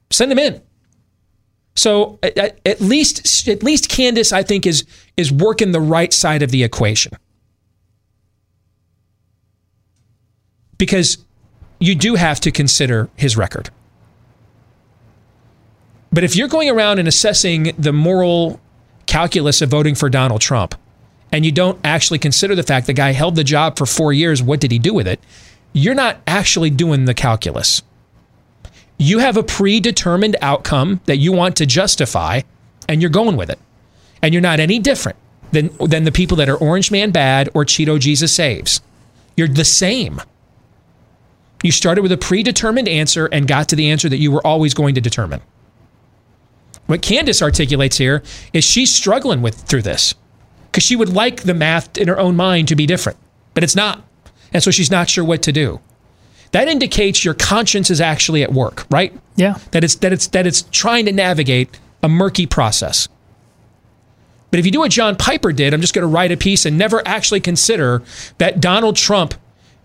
Send them in. So at, at- least, at least Candace, I think, is is working the right side of the equation. Because you do have to consider his record. But if you're going around and assessing the moral calculus of voting for Donald Trump, and you don't actually consider the fact the guy held the job for four years, what did he do with it? You're not actually doing the calculus. You have a predetermined outcome that you want to justify, and you're going with it. And you're not any different than, than the people that are Orange Man Bad or Cheeto Jesus Saves. You're the same. You started with a predetermined answer and got to the answer that you were always going to determine. What Candace articulates here is she's struggling with through this because she would like the math in her own mind to be different, but it's not. And so she's not sure what to do. That indicates your conscience is actually at work, right? Yeah. That it's that it's that it's trying to navigate a murky process. But if you do what John Piper did, I'm just going to write a piece and never actually consider that Donald Trump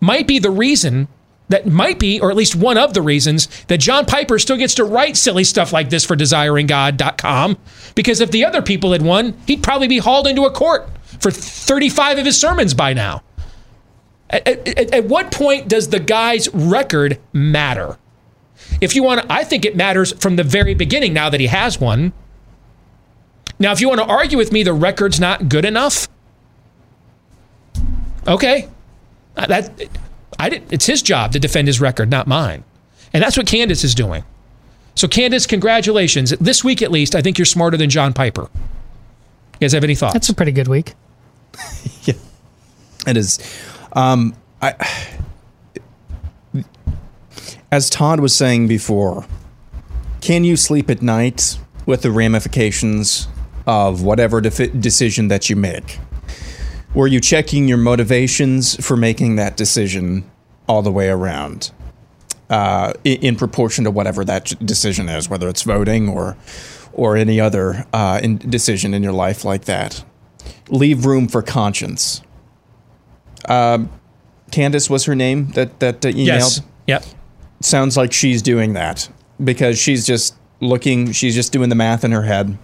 might be the reason that might be, or at least one of the reasons, that John Piper still gets to write silly stuff like this for desiringgod.com. Because if the other people had won, he'd probably be hauled into a court for 35 of his sermons by now. At, at, at what point does the guy's record matter? If you want to, I think it matters from the very beginning now that he has one. Now, if you want to argue with me, the record's not good enough. Okay, that I did, it's his job to defend his record, not mine. And that's what Candace is doing. So, Candace, congratulations. This week, at least, I think you're smarter than John Piper. You guys have any thoughts? That's a pretty good week. yeah, it is. Um, I, as Todd was saying before, can you sleep at night with the ramifications of whatever decision that you make? Were you checking your motivations for making that decision all the way around? Uh, in, in, proportion to whatever that decision is, whether it's voting or or any other uh, in decision in your life like that. Leave room for conscience. Um, Candace was her name that that uh, emailed. Yes. Yep. Sounds like she's doing that because she's just looking. She's just doing the math in her head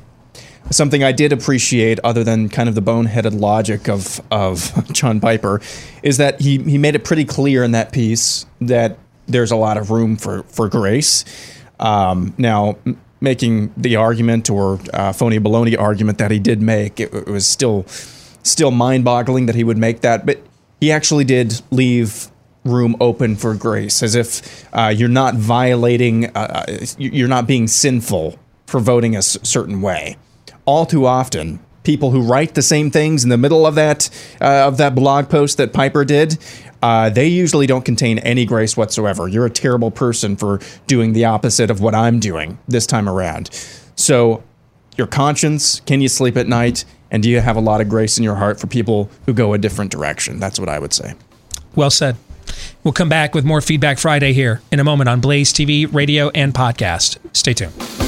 something I did appreciate, other than kind of the boneheaded logic of of John Piper, is that he he made it pretty clear in that piece that there's a lot of room for for grace. Um, now, m- making the argument or uh, phony baloney argument that he did make, it, it was still still mind boggling that he would make that, but he actually did leave room open for grace, as if uh, you're not violating, uh, uh you're not being sinful for voting a certain way all too often people who write the same things in the middle of that uh, of that blog post that Piper did. Uh, they usually don't contain any grace whatsoever. You're a terrible person for doing the opposite of what I'm doing this time around. So, your conscience, can you sleep at night? And do you have a lot of grace in your heart for people who go a different direction? That's what I would say. Well said. We'll come back with more Feedback Friday here in a moment on Blaze TV, radio, and podcast. Stay tuned.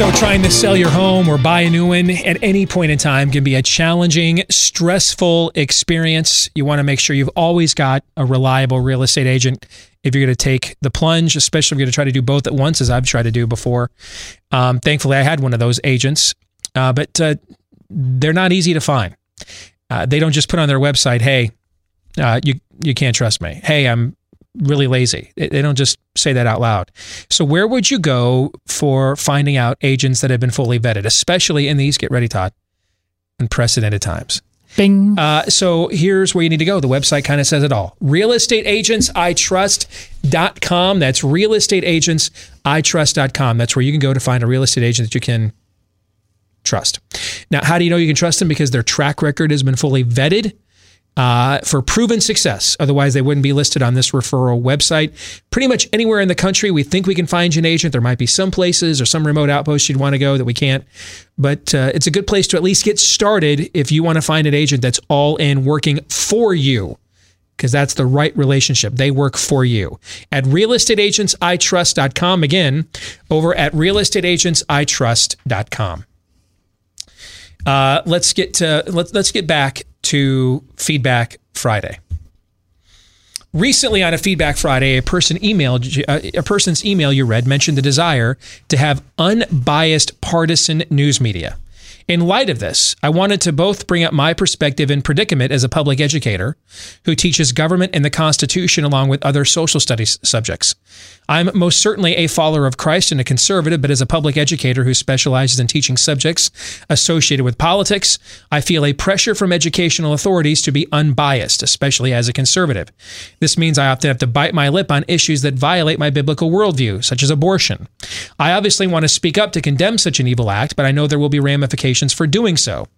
So, trying to sell your home or buy a new one at any point in time can be a challenging, stressful experience. You want to make sure you've always got a reliable real estate agent if you're going to take the plunge, especially if you're going to try to do both at once, as I've tried to do before. Um, thankfully, I had one of those agents, uh, but uh, they're not easy to find. Uh, they don't just put on their website, "Hey, uh, you you can't trust me." Hey, I'm really lazy. They don't just say that out loud. So, where would you go for finding out agents that have been fully vetted, especially in these, get ready, Todd, unprecedented times? Bing. Uh, so here's where you need to go. The website kind of says it all. Realestateagentsitrust.com. That's realestateagentsitrust.com. That's where you can go to find a real estate agent that you can trust. Now, how do you know you can trust them? Because their track record has been fully vetted uh, for proven success. Otherwise, they wouldn't be listed on this referral website. Pretty much anywhere in the country, we think we can find you an agent. There might be some places or some remote outposts you'd want to go that we can't. But uh, it's a good place to at least get started if you want to find an agent that's all in working for you. Because that's the right relationship. They work for you. At realestateagentsitrust.com. Again, over at realestateagentsitrust.com. Uh, let's get to let's let's get back to Feedback Friday. Recently, on a Feedback Friday, a person emailed uh, a person's email you read mentioned the desire to have unbiased partisan news media. In light of this, I wanted to both bring up my perspective and predicament as a public educator who teaches government and the Constitution along with other social studies subjects. I'm most certainly a follower of Christ and a conservative, but as a public educator who specializes in teaching subjects associated with politics, I feel a pressure from educational authorities to be unbiased, especially as a conservative. This means I often have to bite my lip on issues that violate my biblical worldview, such as abortion. I obviously want to speak up to condemn such an evil act, but I know there will be ramifications for doing so.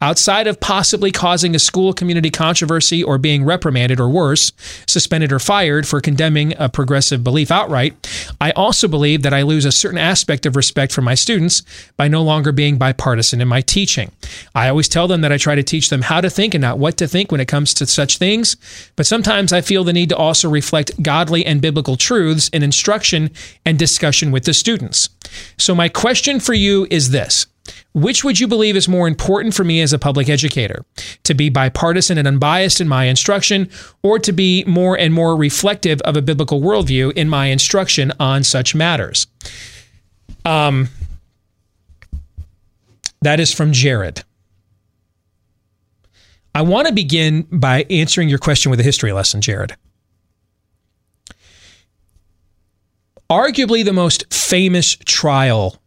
Outside of possibly causing a school community controversy or being reprimanded or worse, suspended or fired for condemning a progressive belief outright, I also believe that I lose a certain aspect of respect for my students by no longer being bipartisan in my teaching. I always tell them that I try to teach them how to think and not what to think when it comes to such things, but sometimes I feel the need to also reflect godly and biblical truths in instruction and discussion with the students. So, my question for you is this Which would you believe is more important for me as a public educator? To be bipartisan and unbiased in my instruction, or to be more and more reflective of a biblical worldview in my instruction on such matters? Um, that is from Jared. I want to begin by answering your question with a history lesson, Jared. Arguably the most famous trial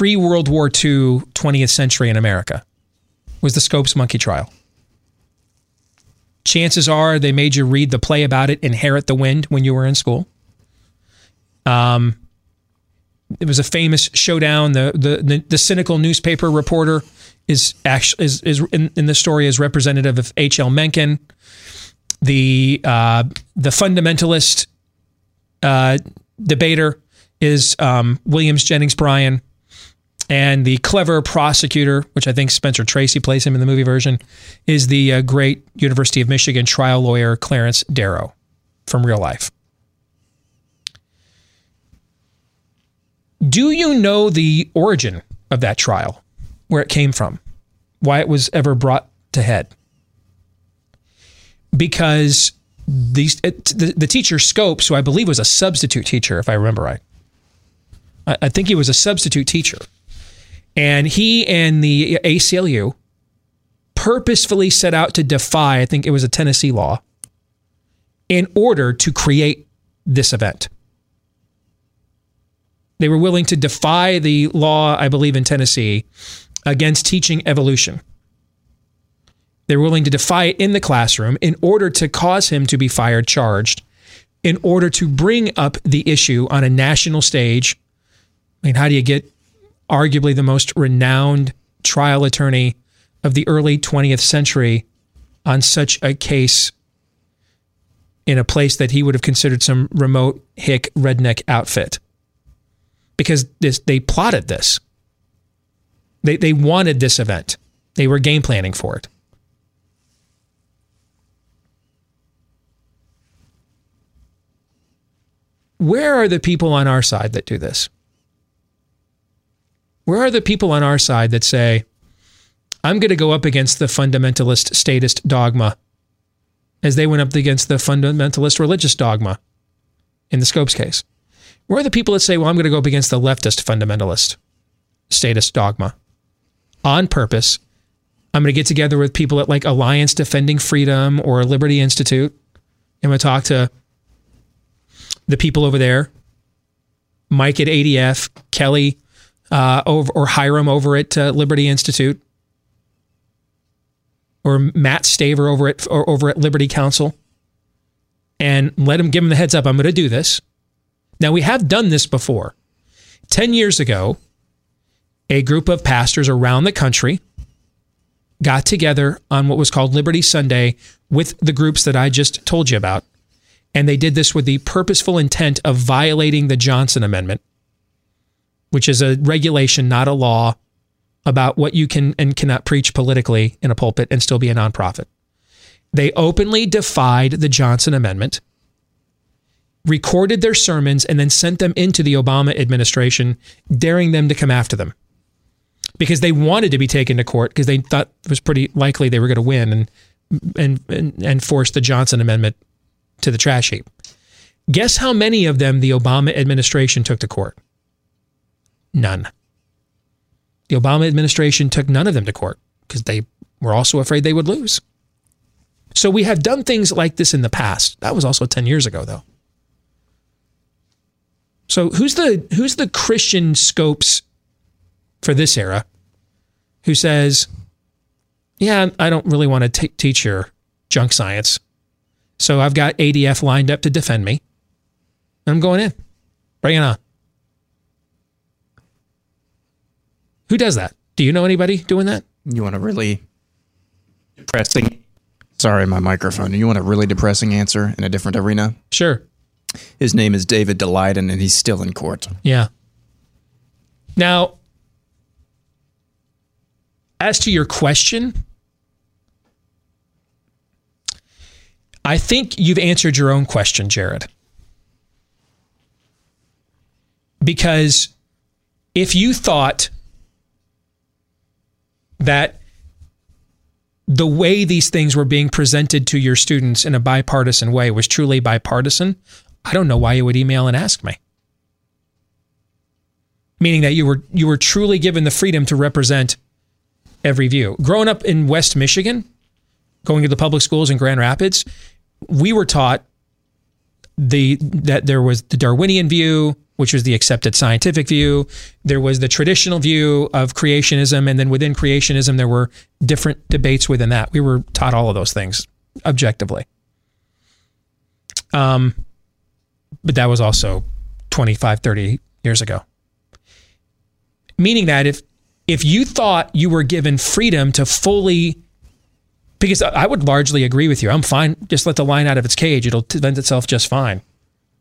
pre World War II, 20th century in America was the Scopes Monkey trial. Chances are they made you read the play about it, Inherit the Wind, when you were in school. Um, it was a famous showdown. The, the the, the cynical newspaper reporter is actually is, is in, in the story is representative of H.L. Mencken. The uh, the fundamentalist uh, debater is um, Williams Jennings Bryan, and the clever prosecutor, which I think Spencer Tracy plays him in the movie version, is the uh, great University of Michigan trial lawyer Clarence Darrow from real life. Do you know the origin of that trial, where it came from, why it was ever brought to head? Because these the, the teacher Scopes, who I believe was a substitute teacher, if I remember right. I, I think he was a substitute teacher, and he and the ACLU purposefully set out to defy. I think it was a Tennessee law in order to create this event. They were willing to defy the law, I believe, in Tennessee against teaching evolution. They were willing to defy it in the classroom in order to cause him to be fired, charged, in order to bring up the issue on a national stage. I mean, how do you get arguably the most renowned trial attorney of the early 20th century on such a case in a place that he would have considered some remote hick redneck outfit? because this they plotted this. They they wanted this event. They were game planning for it. Where are the people on our side that do this? Where are the people on our side that say, I'm going to go up against the fundamentalist statist dogma as they went up against the fundamentalist religious dogma in the Scopes case? Where are the people that say, well, I'm going to go up against the leftist fundamentalist statist dogma on purpose? I'm going to get together with people at like Alliance Defending Freedom or Liberty Institute. I'm going to talk to the people over there, Mike at ADF, Kelly uh, over, or Hiram over at uh, Liberty Institute, or Matt Staver over at or over at Liberty Counsel, and let him give him the heads up. I'm going to do this. Now, we have done this before. 10 years ago, a group of pastors around the country got together on what was called Liberty Sunday with the groups that I just told you about. And they did this with the purposeful intent of violating the Johnson Amendment, which is a regulation, not a law, about what you can and cannot preach politically in a pulpit and still be a nonprofit. They openly defied the Johnson Amendment recorded their sermons, and then sent them into the Obama administration, daring them to come after them because they wanted to be taken to court because they thought it was pretty likely they were going to win and, and and and force the Johnson Amendment to the trash heap. Guess how many of them the Obama administration took to court? None. The Obama administration took none of them to court because they were also afraid they would lose. So we have done things like this in the past. That was also 10 years ago, though. So who's the who's the Christian scopes for this era who says, "Yeah, I don't really want to t- teach your junk science, so I've got ADF lined up to defend me. I'm going in. Bring it on." Who does that? Do you know anybody doing that? You want a really depressing? Sorry, my microphone. You want a really depressing answer in a different arena? Sure. His name is David Daleiden, and he's still in court. Yeah. Now, as to your question, I think you've answered your own question, Jared. Because if you thought that the way these things were being presented to your students in a bipartisan way was truly bipartisan, I don't know why you would email and ask me. Meaning that you were you were truly given the freedom to represent every view. Growing up in West Michigan, going to the public schools in Grand Rapids, we were taught the that there was the Darwinian view, which was the accepted scientific view. There was the traditional view of creationism, and then within creationism, there were different debates within that. We were taught all of those things objectively. Um, but that was also 25, 30 years ago. Meaning that if if you thought you were given freedom to fully because I would largely agree with you. I'm fine. Just let the line out of its cage. It'll defend itself just fine.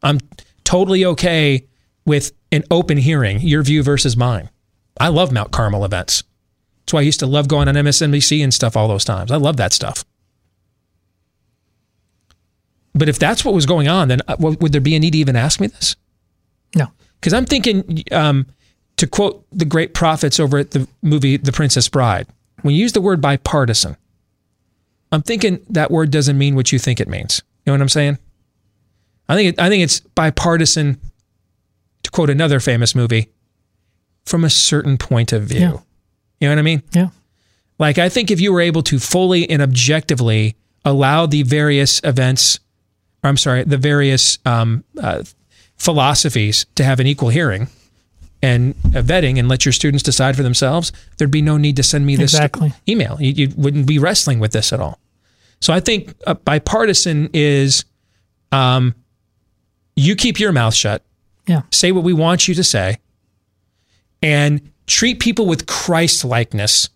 I'm totally okay with an open hearing, your view versus mine. I love Mount Carmel events. That's why I used to love going on MSNBC and stuff all those times. I love that stuff. But if that's what was going on, then uh, would there be a need to even ask me this? No. Because I'm thinking, um, to quote the great prophets over at the movie The Princess Bride, when you use the word bipartisan, I'm thinking that word doesn't mean what you think it means. You know what I'm saying? I think it, I think it's bipartisan. To quote another famous movie, from a certain point of view. Yeah. You know what I mean? Yeah. Like I think if you were able to fully and objectively allow the various events, or I'm sorry, the various um, uh, philosophies to have an equal hearing and a vetting and let your students decide for themselves, there'd be no need to send me this Exactly. email. You, you wouldn't be wrestling with this at all. So I think bipartisan is um, you keep your mouth shut. Yeah. Say what we want you to say and treat people with Christ likeness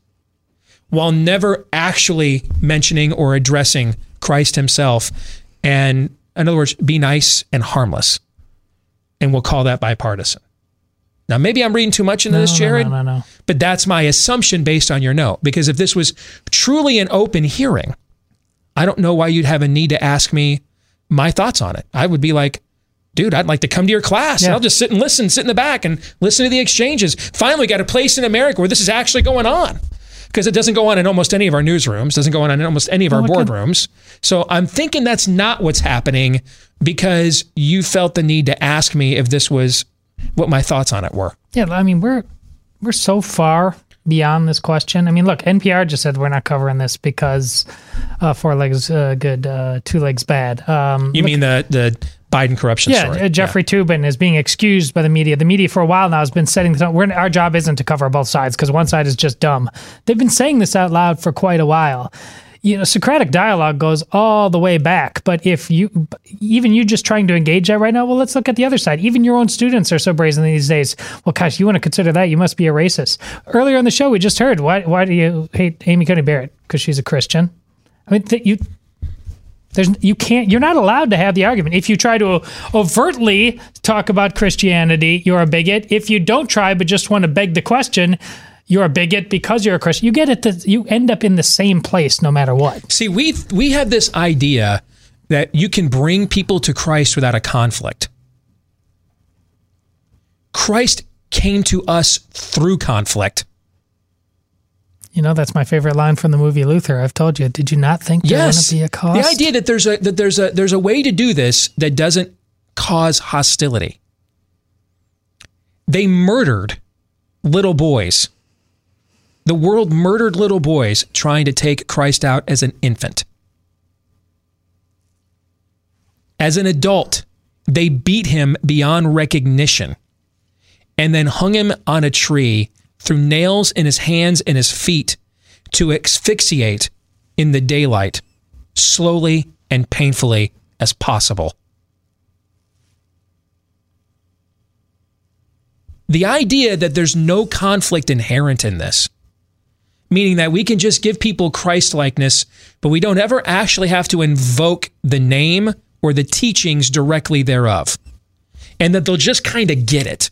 while never actually mentioning or addressing Christ himself. And in other words, be nice and harmless. And we'll call that bipartisan. Now, maybe I'm reading too much into No, this, Jared, no, no, no. but that's my assumption based on your note. Because if this was truly an open hearing, I don't know why you'd have a need to ask me my thoughts on it. I would be like, dude, I'd like to come to your class. Yeah. and I'll just sit and listen, sit in the back and listen to the exchanges. Finally, got a place in America where this is actually going on. Because it doesn't go on in almost any of our newsrooms, doesn't go on in almost any of oh, our Oh, could. boardrooms. So I'm thinking that's not what's happening because you felt the need to ask me if this was what my thoughts on it were. Yeah, I mean we're we're so far beyond this question. I mean, look, NPR just said we're not covering this because uh, four legs uh, good, uh, two legs bad. Um, You look- mean the the Biden corruption yeah, story? uh, Jeffrey Toobin is being excused by the media. The media for a while now has been setting the tone. We're, our job isn't to cover both sides because one side is just dumb. They've been saying this out loud for quite a while. You know, Socratic dialogue goes all the way back. But if you, even you just trying to engage that right now, well, let's look at the other side. Even your own students are so brazen these days. Well, gosh, you want to consider that? You must be a racist. Earlier in the show, we just heard why why do you hate Amy Coney Barrett? Because she's a Christian. I mean, th- you there's you can't you're not allowed to have the argument. If you try to overtly talk about Christianity, you're a bigot. If you don't try but just want to beg the question, you're a bigot because you're a Christian. You get it that you end up in the same place no matter what. See, we we had this idea that you can bring people to Christ without a conflict. Christ came to us through conflict. You know, that's my favorite line from the movie Luther. I've told you. Did you not think there Yes, be a cost? the idea that there's a that there's a there's a way to do this that doesn't cause hostility. They murdered little boys. The world murdered little boys trying to take Christ out as an infant. As an adult, they beat him beyond recognition and then hung him on a tree, through nails in his hands and his feet to asphyxiate in the daylight, slowly and painfully as possible. The idea that there's no conflict inherent in this meaning that we can just give people Christ likeness, but we don't ever actually have to invoke the name or the teachings directly thereof. And that they'll just kind of get it.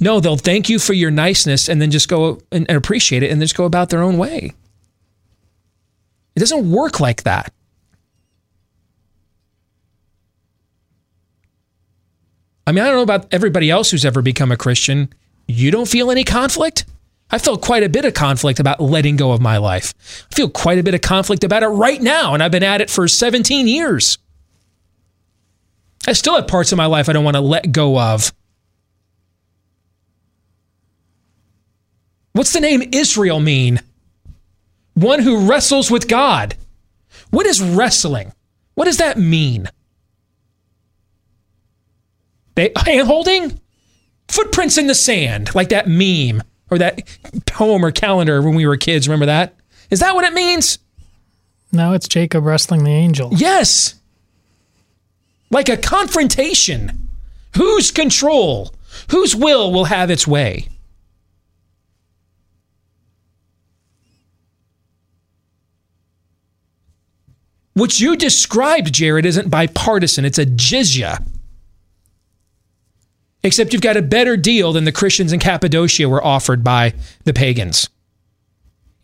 No, they'll thank you for your niceness and then just go and, and appreciate it and just go about their own way. It doesn't work like that. I mean, I don't know about everybody else who's ever become a Christian. You don't feel any conflict? I felt quite a bit of conflict about letting go of my life. I feel quite a bit of conflict about it right now, and I've been at it for 17 years. I still have parts of my life I don't want to let go of. What's the name Israel mean? One who wrestles with God. What is wrestling? What does that mean? They hand holding? Footprints in the sand, like that meme or that poem or calendar when we were kids. Remember that? Is that what it means? No, it's Jacob wrestling the angel. Yes. Like a confrontation. Whose control, whose will will have its way? What you described, Jared, isn't bipartisan, it's a jizya. Except you've got a better deal than the Christians in Cappadocia were offered by the pagans.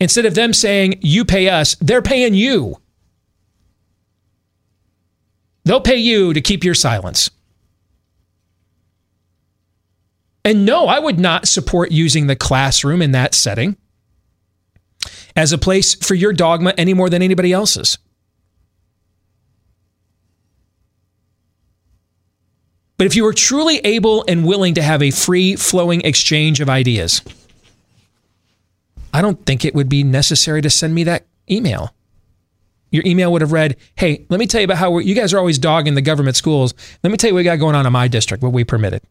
Instead of them saying, you pay us, they're paying you. They'll pay you to keep your silence. And no, I would not support using the classroom in that setting as a place for your dogma any more than anybody else's. But if you were truly able and willing to have a free flowing exchange of ideas, I don't think it would be necessary to send me that email. Your email would have read, Hey, let me tell you about how you guys are always dogging the government schools. Let me tell you what we got going on in my district, what we permitted.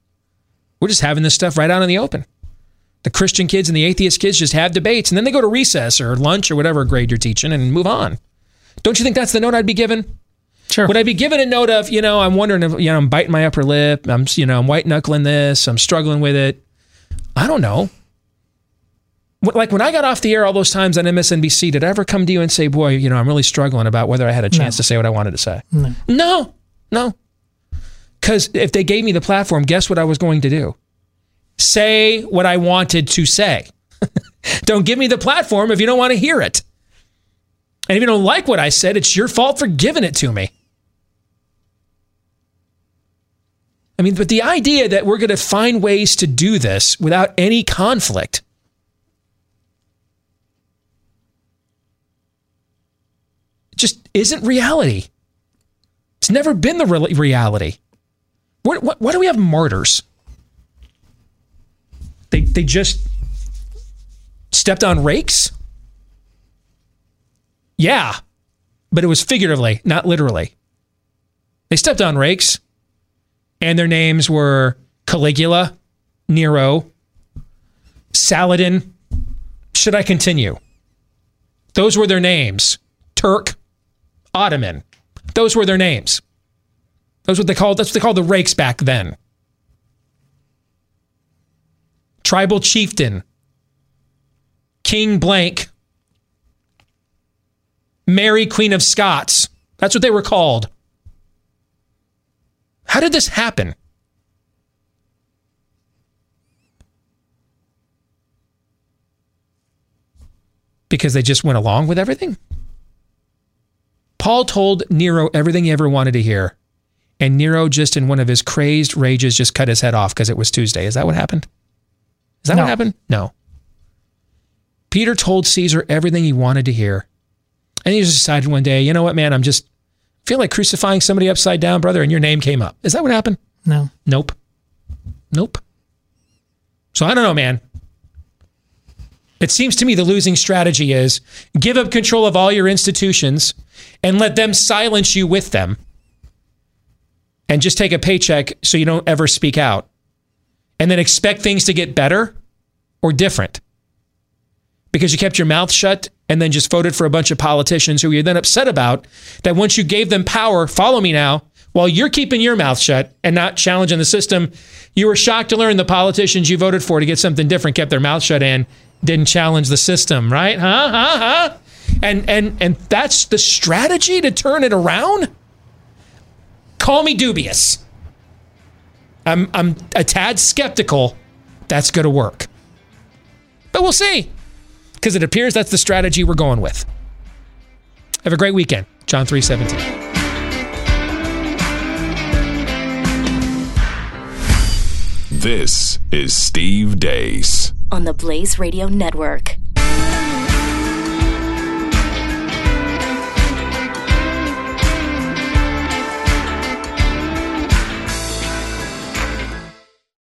We're just having this stuff right out in the open. The Christian kids and the atheist kids just have debates and then they go to recess or lunch or whatever grade you're teaching and move on. Don't you think that's the note I'd be given? Sure. Would I be given a note of, you know, I'm wondering if, you know, I'm biting my upper lip. I'm, you know, I'm white knuckling this. I'm struggling with it. I don't know. Like when I got off the air all those times on MSNBC, did I ever come to you and say, boy, you know, I'm really struggling about whether I had a chance No. to say what I wanted to say? No. No, no. Because if they gave me the platform, guess what I was going to do? Say what I wanted to say. don't give me the platform if you don't want to hear it. And if you don't like what I said, it's your fault for giving it to me. I mean, but the idea that we're going to find ways to do this without any conflict. Just isn't reality. It's never been the real- reality. What, what, why do we have martyrs? They, they just stepped on rakes? Yeah, but it was figuratively, not literally. They stepped on rakes, and their names were Caligula, Nero, Saladin. Should I continue? Those were their names. Turk, Ottoman. Those were their names. That's what they called. That's what they called the rakes back then. Tribal chieftain, King blank, Mary Queen of Scots. That's what they were called. How did this happen? Because they just went along with everything? Paul told Nero everything he ever wanted to hear. And Nero just in one of his crazed rages just cut his head off because it was Tuesday. Is that what happened? Is that No. what happened? No. Peter told Caesar everything he wanted to hear. And he just decided one day, you know what, man, I'm just feel like crucifying somebody upside down, brother, and your name came up. Is that what happened? No. Nope. Nope. So I don't know, man. It seems to me the losing strategy is give up control of all your institutions and let them silence you with them. And just take a paycheck so you don't ever speak out. And then expect things to get better or different because you kept your mouth shut and then just voted for a bunch of politicians who you're then upset about that once you gave them power, follow me now, while you're keeping your mouth shut and not challenging the system, you were shocked to learn the politicians you voted for to get something different kept their mouth shut and didn't challenge the system, right? Huh? Huh? Huh? And and and that's the strategy to turn it around? Call me dubious. I'm I'm a tad skeptical that's going to work. But we'll see because it appears that's the strategy we're going with. Have a great weekend. John 317. This is Steve Deace on the Blaze Radio Network.